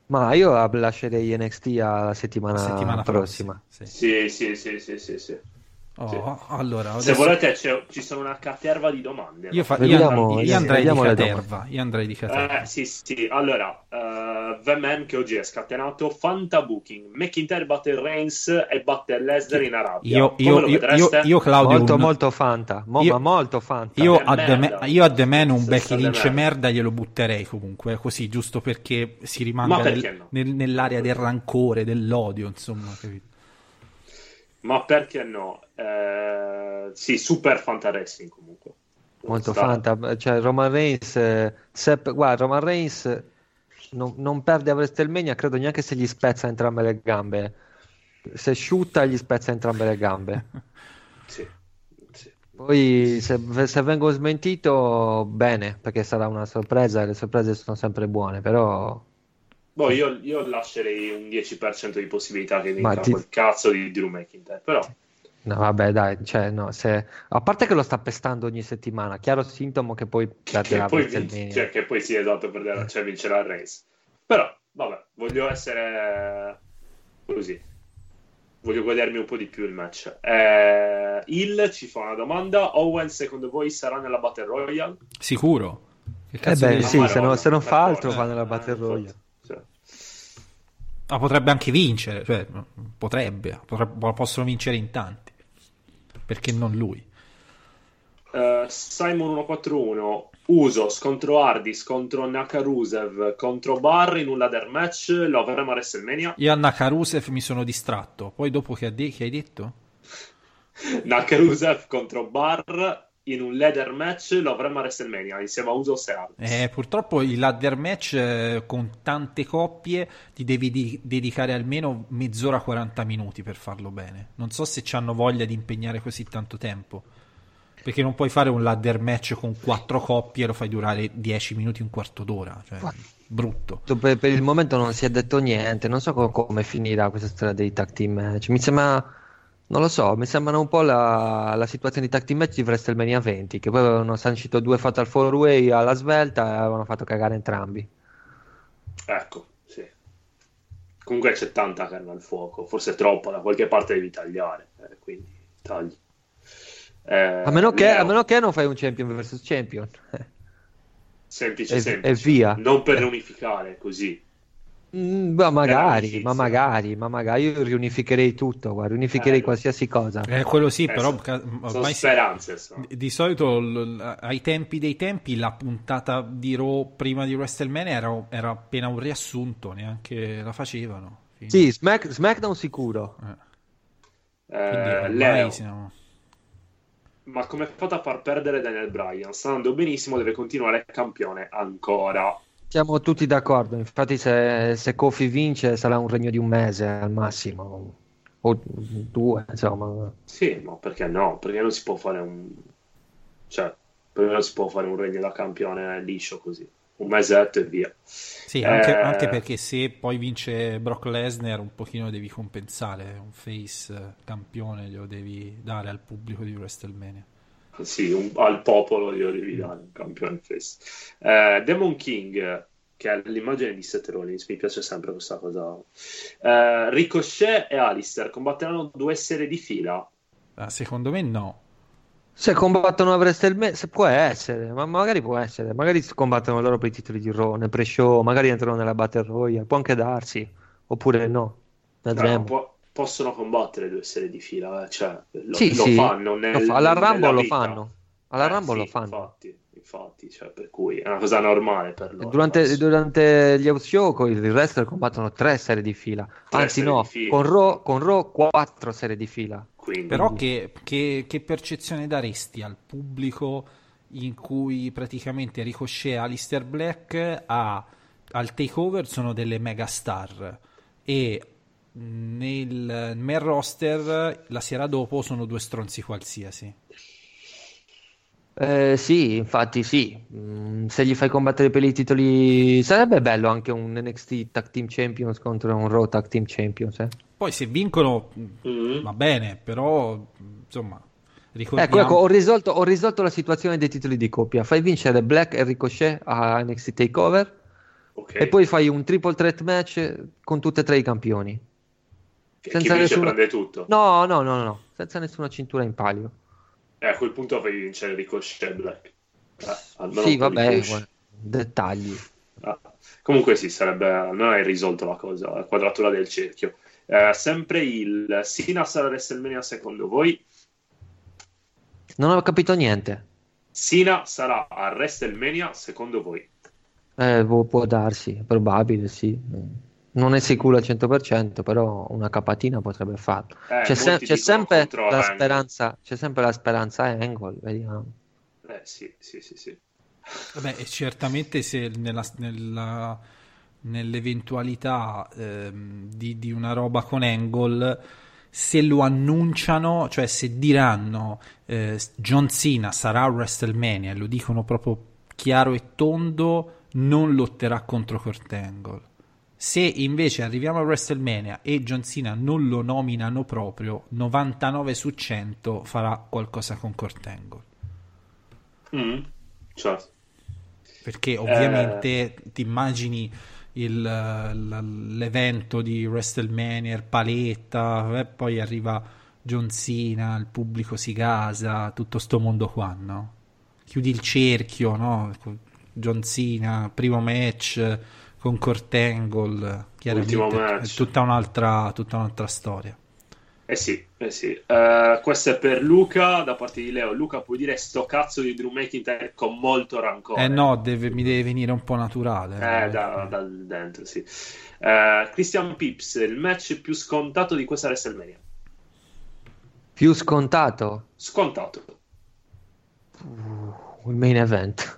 Ma io lascerei NXT alla settimana, La settimana prossima. Sì. Sì, sì, sì, sì, sì, sì. Oh, Sì. allora, Se adesso- volete c'è- ci sono una caterva di domande. io, fa- Vediamo- io- io andrei di vediamo le caterva. Io andrei di caterva. Eh, sì, sì, allora, uh, The Man che oggi è scatenato, Fanta Booking, McIntyre batte Reigns e batte Lesnar in Arabia. Io, io, io, io, io, Claudio, molto, un- molto fanta. Mo- Io- ma molto fanta. io a, The merda. Man, io a The Man un Becky Lynch Man. merda glielo butterei comunque, così, giusto perché si rimanga perché nel- no? nel- nell'area del rancore, dell'odio, insomma, capito? Ma perché no? Eh, sì, super Fanta Wrestling comunque. Molto Sta- fanta. Cioè, Roman Reigns, eh, Sepp- guarda, Roman Reigns non, non perde a WrestleMania, credo neanche se gli spezza entrambe le gambe. Se shoota gli spezza entrambe le gambe. Sì, sì. Poi se, se vengo smentito, bene, perché sarà una sorpresa le sorprese sono sempre buone, però Boh, io, io lascerei un 10% di possibilità che vinca ti- quel cazzo di Drew McIntyre, però no, vabbè, dai, cioè, no, se... a parte che lo sta pestando ogni settimana, chiaro sintomo che poi che perderà poi, WrestleMania. vince, cioè, che poi sì, esatto, perderà, cioè vincerà il Reigns. Però, vabbè, voglio essere così. Voglio godermi un po' di più il match. Eh, Il ci fa una domanda. Owen, secondo voi sarà nella Battle Royale? Sicuro. Che Eh beh, sì, Ah, se, non- Madonna, se non fa altro fa nella Eh, Battle infatti, Royale. Ma potrebbe anche vincere, cioè, potrebbe, potrebbe- possono vincere in tanti. Perché non lui? Eh, Simon 141 Usos contro Hardys contro Nakarusev contro Barry in un ladder match lo avremo a WrestleMania Io a Nakarusev mi sono distratto. Poi dopo che, ha de- che hai detto? Nakarusev contro Barr in un ladder match lo avremo a WrestleMania insieme a Usos e Hardys Eh, purtroppo il ladder match eh, con tante coppie ti devi di- dedicare almeno mezz'ora 40 minuti per farlo bene. Non so se ci hanno voglia di impegnare così tanto tempo. Perché non puoi fare un ladder match con quattro coppie e lo fai durare 10 minuti, un quarto d'ora. Cioè, brutto. Per, per il momento non si è detto niente, non so co- come finirà questa storia dei tag team match. Mi sembra, non lo so, mi sembrano un po' la, la situazione di tag team match di WrestleMania 20, che poi avevano sancito due Fatal 4 Way alla svelta e avevano fatto cagare entrambi. ecco sì comunque c'è tanta carne al fuoco forse troppo da qualche parte devi tagliare eh, quindi tagli Eh, A meno, che, a meno che non fai un champion versus champion. semplice e- semplice e via. non per unificare così Mm, ma magari, ma magari, ma magari io riunificherei tutto, guarda, riunificherei Eh, qualsiasi cosa. Eh, quello sì, Eh, però sono- ca- ormai speranze sono. di, di solito l- ai tempi dei tempi la puntata di Raw prima di WrestleMania era, era appena un riassunto, neanche la facevano. Quindi- Sì, Smack- SmackDown sicuro. eh, Eh, Leo siamo- Ma come è fatto a far perdere Daniel Bryan? Sta andando benissimo, deve continuare campione ancora. Siamo tutti d'accordo, infatti se, se Kofi vince sarà un regno di un mese al massimo, o due, insomma. Sì, ma perché no? Perché non si può fare un... Cioè, perché non si può fare un regno da campione liscio così? Un mesetto e via. Sì, anche, Eh, anche perché se poi vince Brock Lesnar un pochino devi compensare, un face eh, campione glielo devi dare al pubblico di WrestleMania. Sì, un- al popolo glielo devi dare, un campione face. Eh, Demon King, che è l'immagine di Seth Rollins, mi piace sempre questa cosa. Eh, Ricochet e Alistair combatteranno due serie di fila. Ah, secondo me no. Se combattono a WrestleMania, se può essere, ma magari può essere, magari combattono loro per i titoli di Raw, nel pre-show, magari entrano nella Battle Royale, può anche darsi, oppure no, vedremo. po- possono combattere due serie di fila, eh, cioè, lo, Sì, lo sì, fanno lo nel- fa- alla Rumble lo fanno, alla Eh, Rumble sì, lo fanno. Infatti, infatti, cioè, per cui è una cosa normale per loro. Durante, durante gli house show con il wrestler combattono tre serie di fila, Tre anzi no, fila. con Raw, con Raw quattro serie di fila. Quindi, Però che, che- che percezione daresti al pubblico in cui praticamente Ricochet e Alistair Black ha- al takeover sono delle megastar e nel main roster la sera dopo sono due stronzi qualsiasi. Eh, sì, infatti sì, Mm, se gli fai combattere per i titoli sarebbe bello anche un NXT Tag Team Champions contro un Raw Tag Team Champions, eh. Poi se vincono mh, Mm. va bene, però insomma Ecco, ricordiamo ecco, ho risolto, ho risolto la situazione dei titoli di coppia. Fai vincere Black e Ricochet a NXT Takeover ok. e poi fai un triple threat match con tutti e tre i campioni. Chi senza vince nessuno- prende tutto. No, no, no, no, senza nessuna cintura in palio. E a quel punto fai vincere Ricochet e Black. Eh, almeno Sì, vabbè, guarda, dettagli. Ah, Comunque sì, sarebbe, almeno hai risolto la cosa, la quadratura del cerchio. Eh, sempre il Sina sarà WrestleMania secondo voi? Non ho capito niente. Sina sarà a WrestleMania secondo voi? Eh, può, può darsi, è probabile, sì. Non è sicuro al 100%, però una capatina potrebbe farlo. Eh, c'è, se- c'è sempre la speranza, c'è sempre la speranza Angle, vediamo. Eh sì, sì, sì, sì. Vabbè, e certamente se nella, nella- nell'eventualità ehm, di, di una roba con Angle, se lo annunciano, cioè se diranno eh, John Cena sarà a WrestleMania, e lo dicono proprio chiaro e tondo, non lotterà contro Kurt Angle. Se invece arriviamo a WrestleMania e John Cena non lo nominano proprio, 99 su 100 farà qualcosa con Kurt Angle. Mm, certo. Perché ovviamente ti immagini il- l'evento di WrestleMania, paletta, e poi arriva John Cena, il pubblico si gasa, tutto sto mondo qua, no? Chiudi il cerchio, no? John Cena, primo match con Kurt Angle, chiaramente Ultimo è tutta un'altra, tutta un'altra storia. Eh sì, eh sì. Eh, questo è per Luca, da parte di Leo. Luca, puoi dire sto cazzo di Drew McIntyre con molto rancore. Eh no, deve- mi deve venire un po' naturale. Eh, da- dal dentro, sì. Eh, Christian Pips, il match più scontato di questa WrestleMania. Più scontato, Scontato. il main event.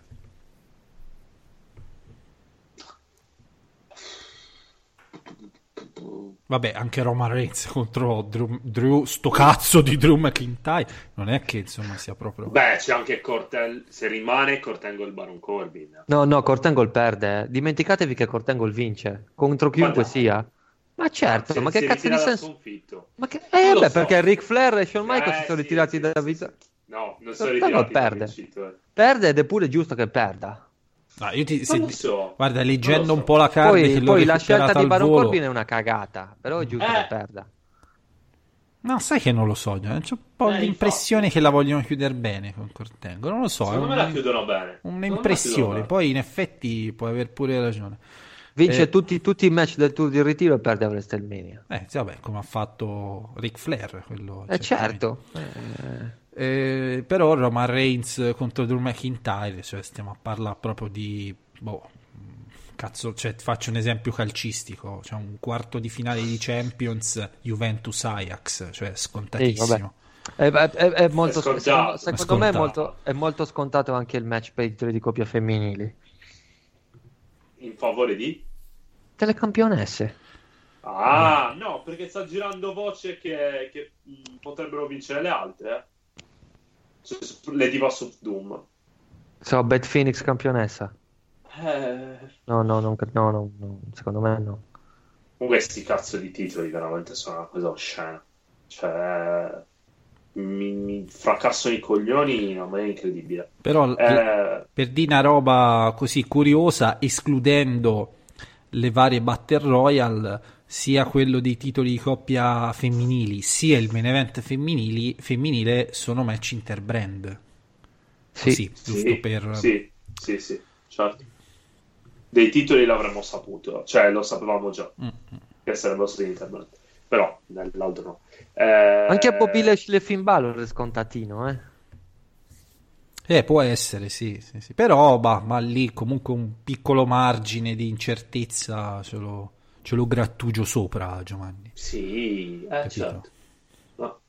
Vabbè, anche Roman Reigns contro Drew, Drew- sto cazzo di Drew McIntyre. Non è che insomma sia proprio. Beh, c'è anche Cortel, se rimane Cortangle Baron Corbin. No, no, Kurt Angle perde. eh. Dimenticatevi che Kurt Angle vince contro chiunque dai. sia. Ma certo, Se- ma che si cazzo di da senso? sconfitto. Ma che... Eh, lo beh, so. perché Ric Flair e Shawn Michaels Eh, si sono sì, ritirati sì, dalla sì, vita. sì. No, non sono Cortangle ritirati dal perde. vincitore. Perde ed è pure giusto che perda. No, io ti- Non se- so. Guarda, leggendo so. un po' la che Poi, poi la scelta di Baron volo- Corbin è una cagata, però è giusto Eh. che perda. No, sai che non lo so. C'ho un po' Eh, l'impressione che la vogliono chiudere bene con Cortengo. Non lo so. Secondo me la chiudono bene. Un'impressione. Poi in effetti puoi aver pure ragione. Vince Eh. tutti, tutti i match del tour di ritiro e perde a WrestleMania. Eh, sì, vabbè, come ha fatto Ric Flair. Quello, Eh certamente. certo. Eh, Eh, però Roman Reigns contro Drew McIntyre, cioè stiamo a parlare proprio di boh, cazzo, cioè faccio un esempio calcistico, cioè un quarto di finale di Champions Juventus Ajax, cioè sì, scontatissimo. vabbè. È, è- è- molto, secondo, secondo me molto, è molto scontato anche il match per i titoli di coppia femminili. In favore di? Delle campionesse. Ah, no, perché sta girando voce che, che mh, potrebbero vincere le altre. Le Divas of Doom. So, Bad Phoenix campionessa. Eh, No, no, no, no, no, secondo me no. comunque sti cazzo di titoli veramente sono una cosa oscena. Cioè, mi, mi fracassano i coglioni, a me è incredibile. Però Eh, per dire una roba così curiosa, escludendo le varie Battle Royale, sia quello dei titoli di coppia femminili, sia il main event femminili, femminile sono match interbrand. Sì, Così, giusto sì, per... sì, sì, sì, certo. Dei titoli l'avremmo saputo, cioè lo sapevamo già Mm, che sarebbero stati in internet, però nell'altro no. Eh, Anche a Bobby Lashley e Finn Balor è scontatino, eh. Eh, può essere, sì, sì, sì. Però, bah, ma lì comunque un piccolo margine di incertezza ce lo, ce lo grattugio sopra, Giovanni. Sì, eh, certo. No.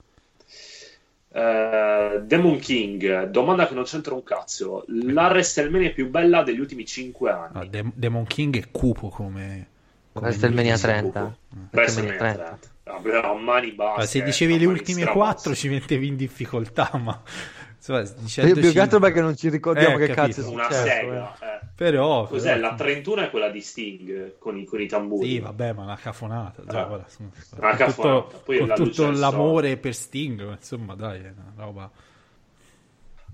Eh, Demon King, domanda che non c'entra un cazzo. La WrestleMania più bella degli ultimi 5 anni. Ah, Dem- Demon King è cupo come... come WrestleMania news. 30. WrestleMania 30. 30. Vabbè, a mani basse. Ma se dicevi le a mani ultime strabasse. quattro ci mettevi in difficoltà, ma... Insomma, Più dicendoci- più che altro perché non ci ricordiamo Eh, che capito. cazzo è Una successo. sega. eh. eh. Però... Cos'è? però- La 31 è quella di Sting con i, con i tamburi. Sì, vabbè, ma una cafonata. Già, Ah. guarda, insomma, Una con cafonata. tutto, Poi con la tutto l'amore per Sting, insomma, dai, è una roba...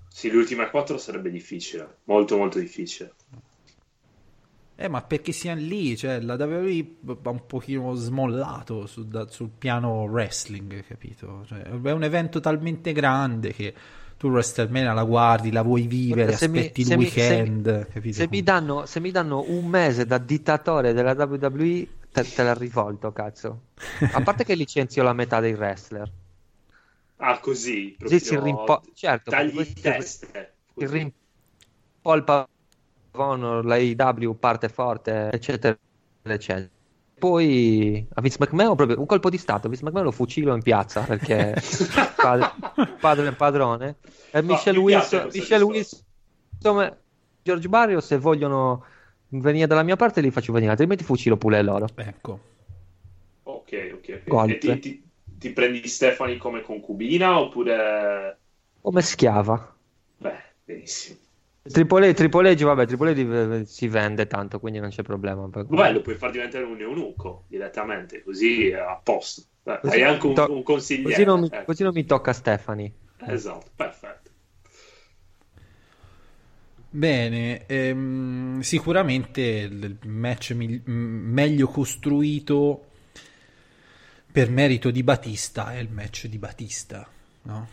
Sì, le ultime 4 sarebbe difficile. Molto, molto difficile. Eh, ma perché siamo lì, cioè, la WWE ha un pochino smollato su- da- sul piano wrestling, capito? Cioè, è un evento talmente grande che tu WrestleMania la guardi, la vuoi vivere, Se mi- aspetti se il mi- weekend, se mi- capito? Se mi, danno, se mi danno un mese da dittatore della WWE, te, te la rivolto, cazzo. A parte che licenzio la metà dei wrestler. Ah, così. Così si proprio rimpo- certo, Tagli teste. Il così. rimpolpa Honor, la AEW parte forte, eccetera, eccetera. Poi a Vince McMahon proprio un colpo di stato, Vince McMahon lo fucilo in piazza perché padre, padre e padrone. E No, Michelle Wilson, Michelle. Wilson, insomma, George Barrio se vogliono venire dalla mia parte li faccio venire, altrimenti fucilo pure loro. Ecco. Ok, ok, ok. Golpe. E ti, ti- ti prendi Stefani come concubina oppure... Come schiava. Beh, benissimo. Triple H, vabbè, eh, si vende tanto, quindi non c'è problema. Beh, lo puoi far diventare un eunuco direttamente, così a posto. Beh, Così hai anche mi un, to- un consigliere. Così non, mi, ecco. così non mi tocca Stefani. Esatto, perfetto. Bene, ehm, sicuramente il match mil- m- meglio costruito per merito di Batista è il match di Batista, no?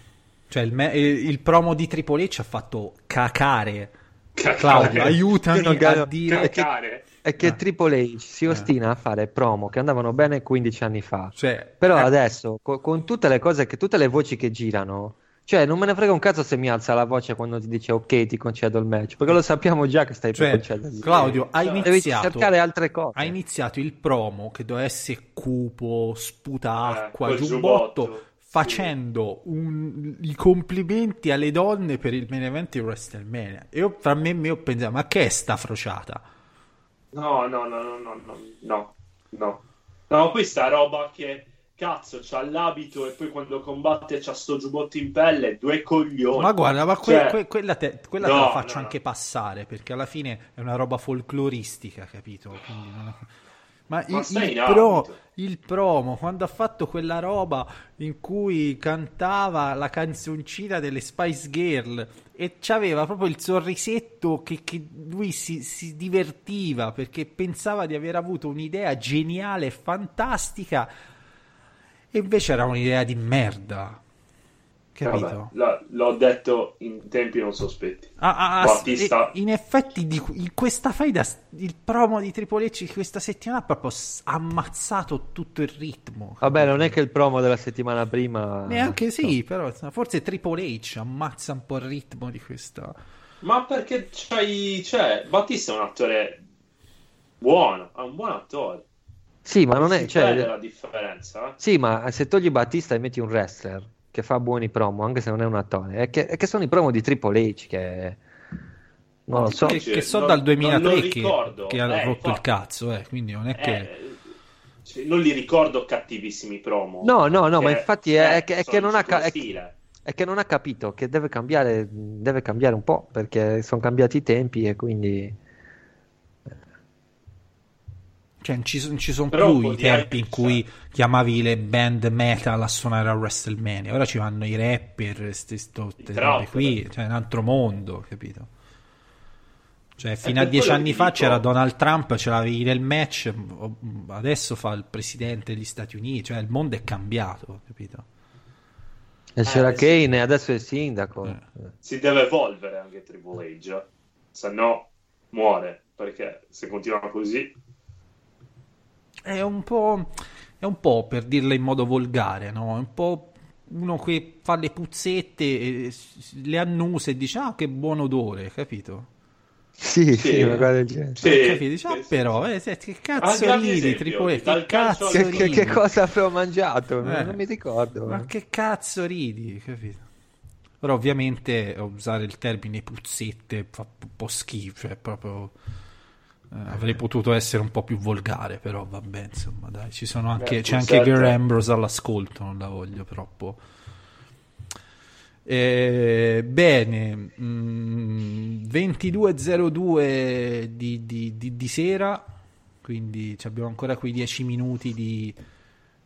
Cioè il, me- il- il promo di Triple H ha fatto cacare. Claudio, aiutami a dire... Cacare. È che Ah. Triple H si ostina a fare promo che andavano bene 15 anni fa. Cioè, Però eh, adesso, co- con tutte le cose, che, tutte le voci che girano, cioè non me ne frega un cazzo se mi alza la voce quando ti dice ok, ti concedo il match, perché lo sappiamo già che stai cioè, per concedergli. Claudio, hai Devi Devi iniziato... cercare altre cose. Ha iniziato il promo che doveva essere cupo, sputa acqua, col giubbotto, giubbotto, facendo un- i complimenti alle donne per il main event di WrestleMania. E io, fra me e me ho pensato, ma che è sta frociata? No, no, no, no, no, no, no, no. No, questa roba che cazzo c'ha l'abito e poi quando combatte c'ha sto giubbotto in pelle, due coglioni. Ma guarda, ma que- Cioè, que- quella, te, quella te no, la faccio no, no. anche passare, perché alla fine è una roba folcloristica, capito? Quindi non Ma, Ma il, il pro- il promo, quando ha fatto quella roba in cui cantava la canzoncina delle Spice Girl e c'aveva proprio il sorrisetto che, che lui si, si divertiva perché pensava di aver avuto un'idea geniale e fantastica e invece era un'idea di merda. Capito? vabbè, l'ho detto in tempi non sospetti. Ah, ah, ah, Battista- in effetti di, in questa faida il promo di Triple H di questa settimana ha proprio ammazzato tutto il ritmo Vabbè, non è che il promo della settimana prima... neanche sì però forse Triple H ammazza un po' il ritmo di questa Ma perché c'hai... Cioè, Battista è un attore buono, è un buon attore. Sì, ma non è... Cioè, la differenza, eh? Sì, ma se togli Battista e metti un wrestler che fa buoni promo, anche se non è un attore, è che, è che sono i promo di Triple H che... Non lo so. Che, che so non- dal non 2003 lo che, ricordo. che ha Eh, rotto il infatti. cazzo, eh, quindi non è che... Eh, cioè, non li ricordo cattivissimi promo. No, no, no, ma infatti è, è che, è sono che non ha, ca- è che non ha capito che deve cambiare, deve cambiare un po' perché sono cambiati i tempi e quindi Cioè, non ci, son- ci sono più i tempi in cui chiamavi le band metal a suonare a WrestleMania. Ora ci vanno i rapper, queste robe trapper. qui, cioè è un altro mondo, capito? Cioè, fino a per dieci anni fa dico- c'era Donald Trump, ce l'avevi nel match, adesso fa il presidente degli Stati Uniti, cioè il mondo è cambiato, capito? e c'era Eh, sì. Kane adesso è il sindaco. Eh. Si deve evolvere anche Triple H, se no muore, perché se continua così... È un po', è un po' per dirla in modo volgare, no? È un po' uno che fa le puzzette, e le annusa e dice, ah, che buon odore, capito? Sì, sì, Sì. una cosa del genere. Sì, capito? Dice, ah, sì, però, sì. eh, che cazzo ridi, dal Che cazzo al- Che, che- ridi? che cosa avevo mangiato? Eh. Non mi ricordo. Ma che cazzo ridi, capito? Però ovviamente usare il termine puzzette fa un po' schifo, cioè proprio... eh, avrei potuto essere un po' più volgare, però vabbè, insomma, dai, ci sono anche, Beh, c'è anche. Gary Ambrose all'ascolto, non la voglio troppo. Eh, bene, mm, 22.02 di, di- di- di sera, quindi ci abbiamo ancora quei 10 minuti di,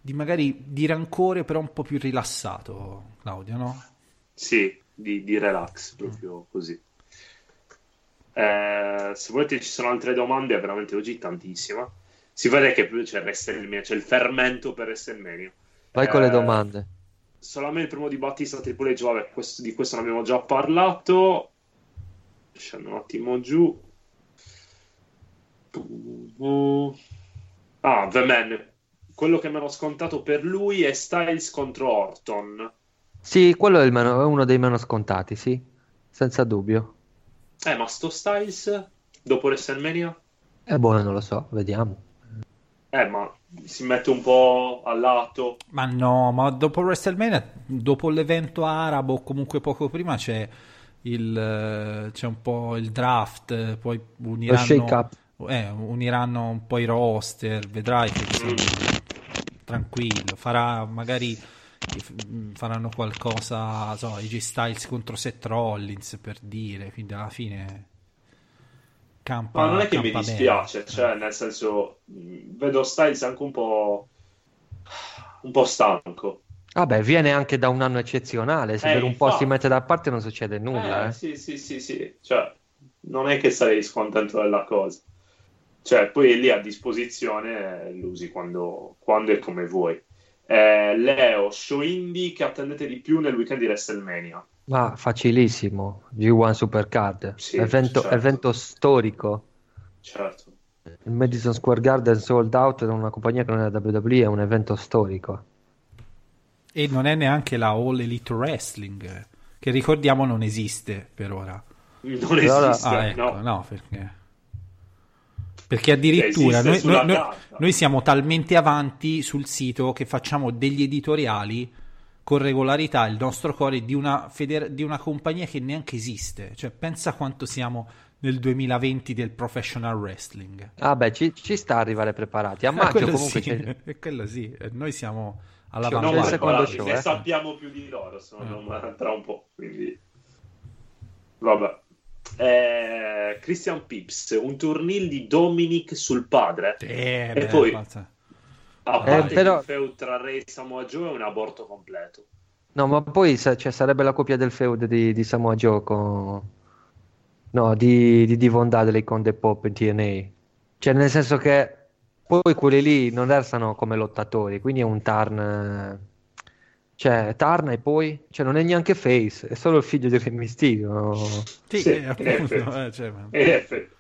di magari di rancore, però un po' più rilassato, Claudio, no? Sì, di, di relax, proprio così. Eh, se volete ci sono altre domande, veramente oggi tantissima. Si vede che c'è WrestleMania, c'è il fermento per WrestleMania. Vai con le Eh, domande. Solamente il primo di Battista Triple H, vabbè, questo- di questo ne abbiamo già parlato. Scendo un attimo giù. Ah, The Man. Quello che mi ero scontato per lui è Styles contro Orton. Sì, quello è, meno- è uno dei meno scontati, sì, senza dubbio. Eh, ma sto Styles dopo WrestleMania? E boh, non lo so, vediamo. Eh, ma si mette un po' a lato. Ma no, ma dopo WrestleMania, dopo l'evento arabo, o comunque poco prima, c'è il, eh, c'è un po' il draft, eh, poi uniranno, shake-up. eh, uniranno un po' i roster, vedrai che insomma, tranquillo, farà magari mm, faranno qualcosa, so, AJ Styles contro Seth Rollins per dire, quindi alla fine campa, Ma non è che mi campa bene. dispiace, cioè, nel senso, mh, vedo Styles anche un po'. un po' stanco. Vabbè, viene anche da un anno eccezionale, se Eh, per un po' si mette da parte non succede nulla, Eh, eh. Sì, sì, sì, sì. Cioè, non è che sarei scontento della cosa. Cioè, poi è lì a disposizione, eh, lo usi quando, quando e come vuoi. Eh, Leo, show indie che attendete di più nel weekend di WrestleMania. Ma facilissimo, G1 Supercard, Sì, evento, certo. evento storico. Certo. Il Madison Square Garden sold out da una compagnia che non è la WWE, è un evento storico. E non è neanche la All Elite Wrestling, che ricordiamo non esiste per ora. Non Allora- esiste, Ah, ecco, no. no, perché... Perché addirittura noi, noi- noi- noi siamo talmente avanti sul sito che facciamo degli editoriali con regolarità il nostro core di una, feder- di una compagnia che neanche esiste. Cioè, pensa quanto siamo nel 2020 del professional wrestling. Vabbè, ci, ci sta a arrivare preparati. A Eh, maggio quello comunque sì, c'è... eh, quello sì, eh, noi siamo all'avanguardia. il ma secondo guarda, show, ne eh. sappiamo più di loro, se Eh. tra un po'. Quindi... Vabbè. Eh, Christian Pips, un turnil di Dominic sul padre. Eh, E beh, poi- mazza. A Eh, parte però- il feud tra Re e Samoa Joe è un aborto completo. No, ma poi cioè, sarebbe la coppia del feud di, di Samoa Joe con... No, di, di Devon Dudley con The Pop in TNA. Cioè, nel senso che poi quelli lì non restano come lottatori, quindi è un turn... eh, Cioè, turn e poi... Cioè, non è neanche face, è solo il figlio di Re Mysterio. Sì, Sì, eh, appunto, eh, cioè, ma- effetti.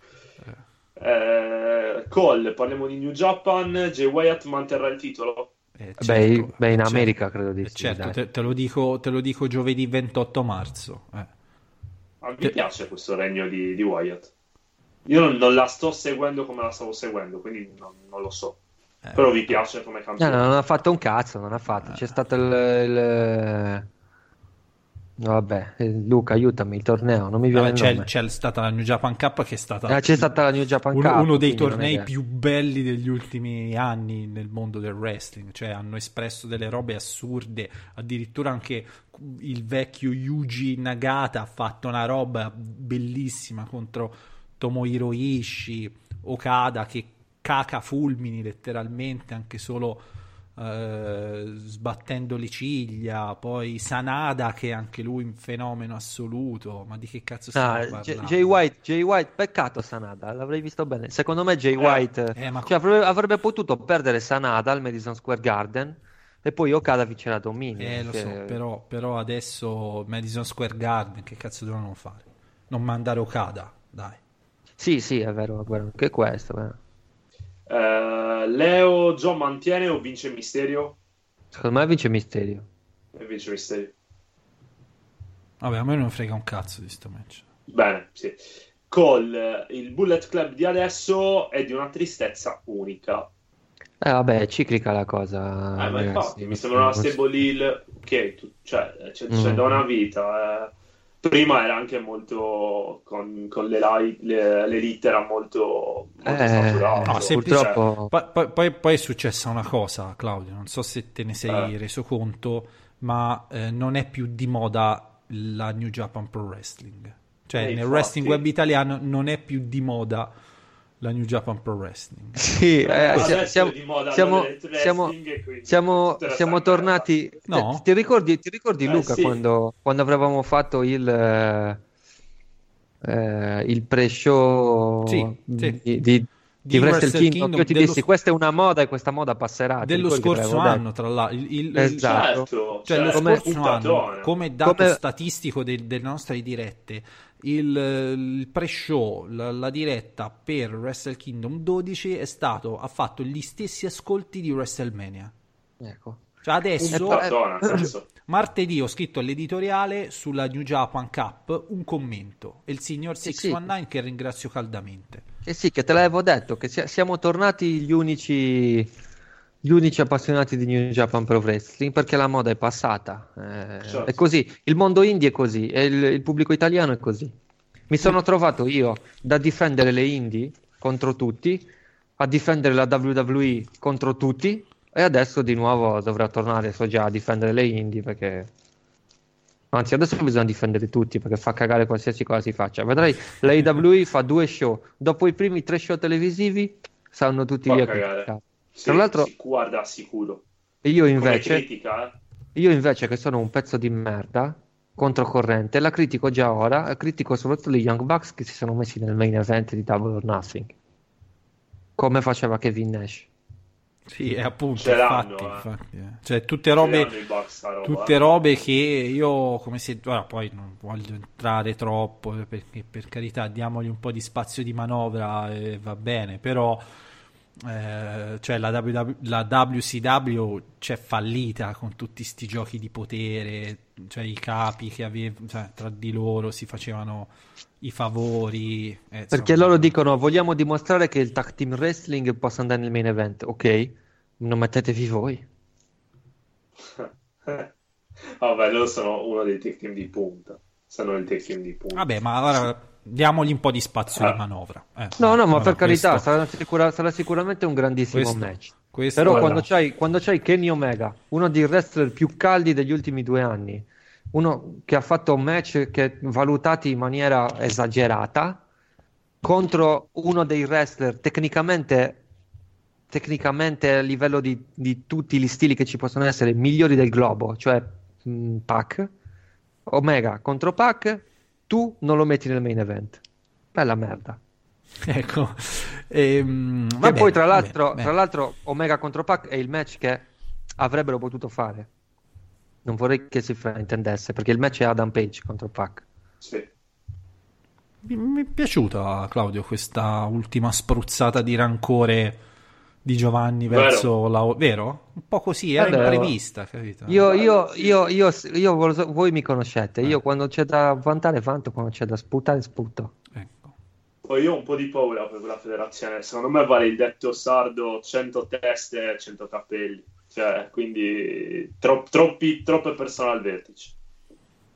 Eh, Cole, parliamo di New Japan. Jay Wyatt manterrà il titolo. eh, Beh, certo, beh, in certo. America credo di Eh, sì, certo, te, te lo dico, te lo dico giovedì 28 marzo. eh. A me Che- piace questo regno di, di Wyatt. Io non, non la sto seguendo come la stavo seguendo, quindi non, non lo so. Eh, Però vi piace come No, campione. no, non ha fatto un cazzo, non ha fatto. C'è stato il, il- Vabbè, eh, Luca, aiutami, il torneo, non mi viene Vabbè, il c'è, c'è stata la New Japan Cup che è stata Eh, c'è stata la New Japan uno, Cup, uno dei tornei più belli degli ultimi anni nel mondo del wrestling, cioè hanno espresso delle robe assurde, addirittura anche il vecchio Yuji Nagata ha fatto una roba bellissima contro Tomohiro Ishii, Okada che caca fulmini letteralmente anche solo eh, sbattendo le ciglia, poi Sanada che è anche lui un fenomeno assoluto, ma di che cazzo stiamo Ah, parlando? Jay White, Jay White, peccato Sanada, l'avrei visto bene. Secondo me Jay White eh, ma- cioè, avrebbe, avrebbe potuto perdere Sanada al Madison Square Garden e poi Okada vincerà Dominion. Eh, lo che- so, però, però adesso Madison Square Garden, che cazzo devono fare? Non mandare Okada, dai. Sì, sì, è vero, vero, anche questo. eh. Eh, Leo, John mantiene o vince Misterio? Secondo me vince Misterio. E vince Misterio. Vabbè, a me non frega un cazzo di sto match. Bene, sì. Cole, il Bullet Club di adesso è di una tristezza unica. Eh, vabbè, è ciclica la cosa. Eh, ma ragazzi. infatti, mi sembra una stable heel che tu- cioè, c'è, c'è Mm. da una vita. eh. Prima era anche molto con, con le, li- le, l'elite era molto, molto Eh, saturato. No, semplice- purtroppo- Poi, poi- poi- poi è successa una cosa, Claudio, non so se te ne sei Eh. reso conto, ma eh, non è più di moda la New Japan Pro Wrestling. Cioè, Eh, nel infatti. wrestling web italiano non è più di moda la New Japan Pro Wrestling. Sì, eh, è siamo, di moda siamo, siamo, siamo, siamo tornati. No. eh, Ti ricordi, ti ricordi Eh, Luca sì. quando, quando avevamo fatto il, eh, eh, il pre-show Sì, di, sì. di, di Di Wrestle Wrestle Kingdom? Kingdom Io ti dello dissi sc- questa è una moda e questa moda passerà. Ti Dello scorso anno, tra l'altro. Il, il- Esatto. Certo, Cioè, lo certo, come- scorso anno, come dato Come- statistico de- delle nostre dirette, il, il pre-show, la, la diretta per Wrestle Kingdom 12 è stato, ha fatto gli stessi ascolti di WrestleMania. Ecco. Cioè adesso, senso. martedì ho scritto all'editoriale sulla New Japan Cup un commento e il signor Sì, 619 che ringrazio caldamente. Eh sì, che te l'avevo detto, che sia- siamo tornati gli unici, gli unici appassionati di New Japan Pro Wrestling perché la moda è passata. eh, Certo. È così, il mondo indie è così e il, il pubblico italiano è così. Mi sono trovato io da difendere le indie contro tutti, a difendere la WWE contro tutti e adesso di nuovo dovrò tornare, so già, a difendere le indie perché... Anzi, adesso bisogna difendere tutti perché fa cagare qualsiasi cosa si faccia. Vedrai, la fa due show. Dopo i primi tre show televisivi, saranno tutti Fa via. cagare. criticati. Sì, Tra l'altro, sì, guarda, sicuro. io invece, critica, eh? io invece, che sono un pezzo di merda, controcorrente, la critico già ora. Critico soprattutto gli Young Bucks che si sono messi nel main event di Double or Nothing. Come faceva Kevin Nash. Sì, è appunto, Ce infatti, eh. infatti, eh. Cioè, tutte robe... Roba, tutte eh. robe che io come se ora poi non voglio entrare troppo perché per carità diamogli un po' di spazio di manovra e va bene però eh, cioè la, WW la WCW c'è fallita con tutti sti giochi di potere cioè i capi che avevano cioè, tra di loro si facevano i favori eh, Perché loro dicono vogliamo dimostrare che il tag team wrestling possa andare nel main event. Ok, non mettetevi voi. Vabbè, loro sono uno dei tech team di punta. Sono il tech team di punta. vabbè ma allora diamogli un po' di spazio Ah. di manovra eh. No, no, ma per carità, questo- sarà, sicura- sarà sicuramente un grandissimo questo- match. questo- Però quando c'hai, quando c'hai Kenny Omega, uno dei wrestler più caldi degli ultimi due anni, uno che ha fatto match che valutati in maniera esagerata, contro uno dei wrestler tecnicamente, tecnicamente a livello di, di tutti gli stili che ci possono essere, migliori del globo, cioè mh, Pac, Omega contro Pac, tu non lo metti nel main event. Bella merda. ecco Ehm, vabbè, poi, tra vabbè, l'altro, beh. tra l'altro, Omega contro Pac è il match che avrebbero potuto fare. Non vorrei che si fraintendesse, perché il match è Adam Page contro Pac. Sì. Mi, mi è piaciuta, Claudio, questa ultima spruzzata di rancore di Giovanni Vero. verso la... Vero? Un po' così, era Guarda, imprevista, capito? Io, io, io, io, io voi lo so- voi mi conoscete. Eh. Io quando c'è da vantare, vanto, quando c'è da sputare, sputo. Ecco. Poi io ho un po' di paura per quella federazione. Secondo me vale il detto sardo 100 teste e 100 cappelli. Cioè, quindi tro- troppi, troppe persone al vertice.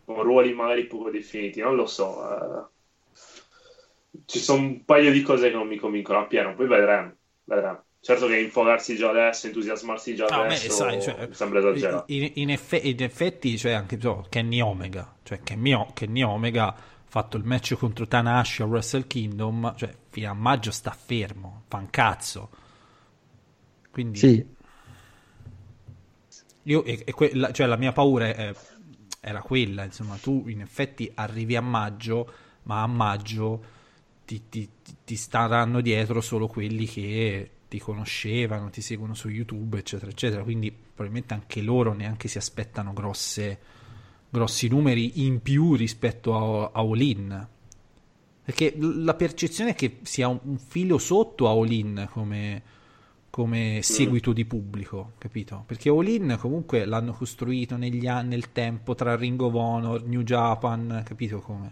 con ruoli magari poco definiti, non lo so. eh. ci sono un paio di cose che non mi convincono appieno, poi vedremo. vedremo. Certo che infogarsi già adesso, entusiasmarsi già No, beh, adesso, sai, cioè, mi sembra esagerato. In, in effe- in effetti, cioè, anche so, Kenny Omega, cioè Kenny, O- Kenny Omega ha fatto il match contro Tanahashi a Wrestle Kingdom, cioè fino a maggio sta fermo, fa un cazzo. Quindi Sì, io, e, e que- la, cioè, la mia paura è- era quella, insomma, tu in effetti arrivi a maggio, ma a maggio ti- ti- ti staranno dietro solo quelli che ti conoscevano, ti seguono su YouTube, eccetera, eccetera. Quindi probabilmente anche loro neanche si aspettano grosse, grossi numeri in più rispetto a, a All In. Perché la percezione è che sia un, un filo sotto a All In come, come seguito di pubblico, capito? Perché All In comunque l'hanno costruito negli anni, nel tempo tra Ring of Honor, New Japan, capito come?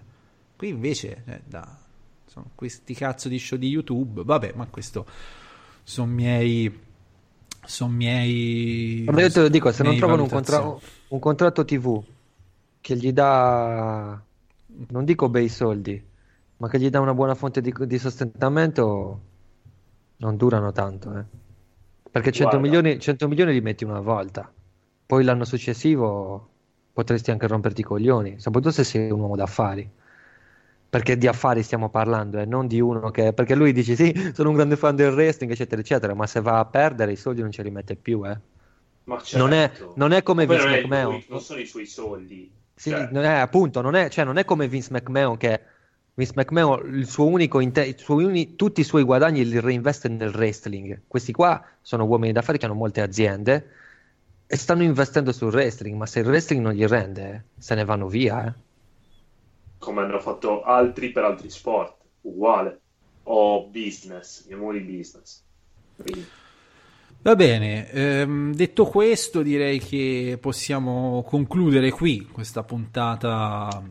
Qui invece, eh, da, sono questi cazzo di show di YouTube, vabbè, ma questo sono miei... Sono miei... ma io te lo dico, se non trovano un, contra- un contratto TV che gli dà, non dico bei soldi, ma che gli dà una buona fonte di, di sostentamento, non durano tanto, eh. Perché 100 Guarda. milioni, 100 milioni li metti una volta, poi l'anno successivo potresti anche romperti i coglioni, soprattutto se sei un uomo d'affari. Perché di affari stiamo parlando e non di uno che... Perché lui dice sì, sono un grande fan del wrestling, eccetera, eccetera, ma se va a perdere i soldi non ce li mette più, eh. Ma Non è, certo. non è come Vince non, McMahon. tuoi- non sono i suoi soldi. Sì, Cioè, non è, appunto, non è, cioè, non è come Vince McMahon che Vince McMahon il suo unico inte- i suoi uni- tutti i suoi guadagni li reinveste nel wrestling. Questi qua sono uomini d'affari che hanno molte aziende e stanno investendo sul wrestling, ma se il wrestling non gli rende, eh, se ne vanno via. eh. Come hanno fatto altri per altri sport, uguale. O business, chiamiamoli business. Quindi, Va bene, ehm, detto questo direi che possiamo concludere qui questa puntata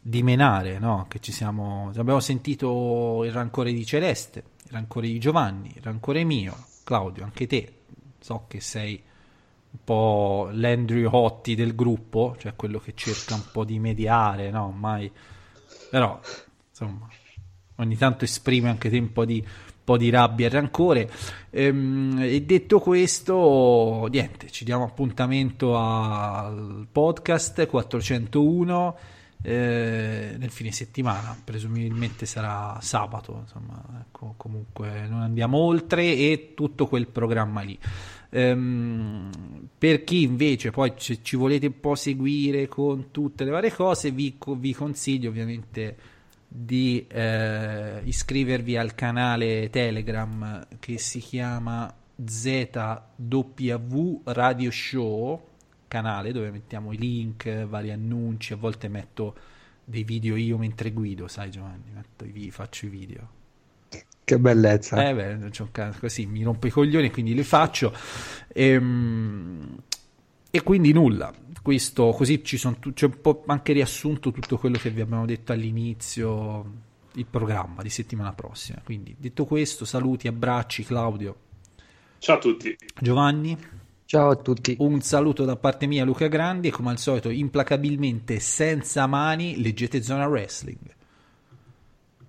di Menare, no? Che ci siamo, abbiamo sentito il rancore di Celeste, il rancore di Giovanni, il rancore mio, Claudio, anche te, so che sei un po' l'Andrew Hotti del gruppo, cioè quello che cerca un po' di mediare, no? Mai, però insomma ogni tanto esprime anche te un po' di, un po' di rabbia e rancore. Ehm, e detto questo, niente, ci diamo appuntamento al podcast 401 eh, nel fine settimana, presumibilmente sarà sabato, insomma, ecco, comunque non andiamo oltre e tutto quel programma lì. Ehm, per chi invece poi ci, ci volete un po' seguire con tutte le varie cose, vi, vi consiglio ovviamente di eh, iscrivervi al canale Telegram che si chiama ZW Radio Show, canale dove mettiamo i link, vari annunci, a volte metto dei video io mentre guido, sai Giovanni, metto i faccio i video. Che bellezza. Eh beh, c'ho un ca- così mi rompo i coglioni, quindi li faccio. Ehm, E, quindi nulla. Questo così ci sono tu- c'è un po' anche riassunto tutto quello che vi abbiamo detto all'inizio, il programma di settimana prossima. Quindi detto questo, saluti, abbracci, Claudio, ciao a tutti. Giovanni. Ciao a tutti. Un saluto da parte mia, Luca Grandi, e come al solito, implacabilmente senza mani, leggete Zona Wrestling.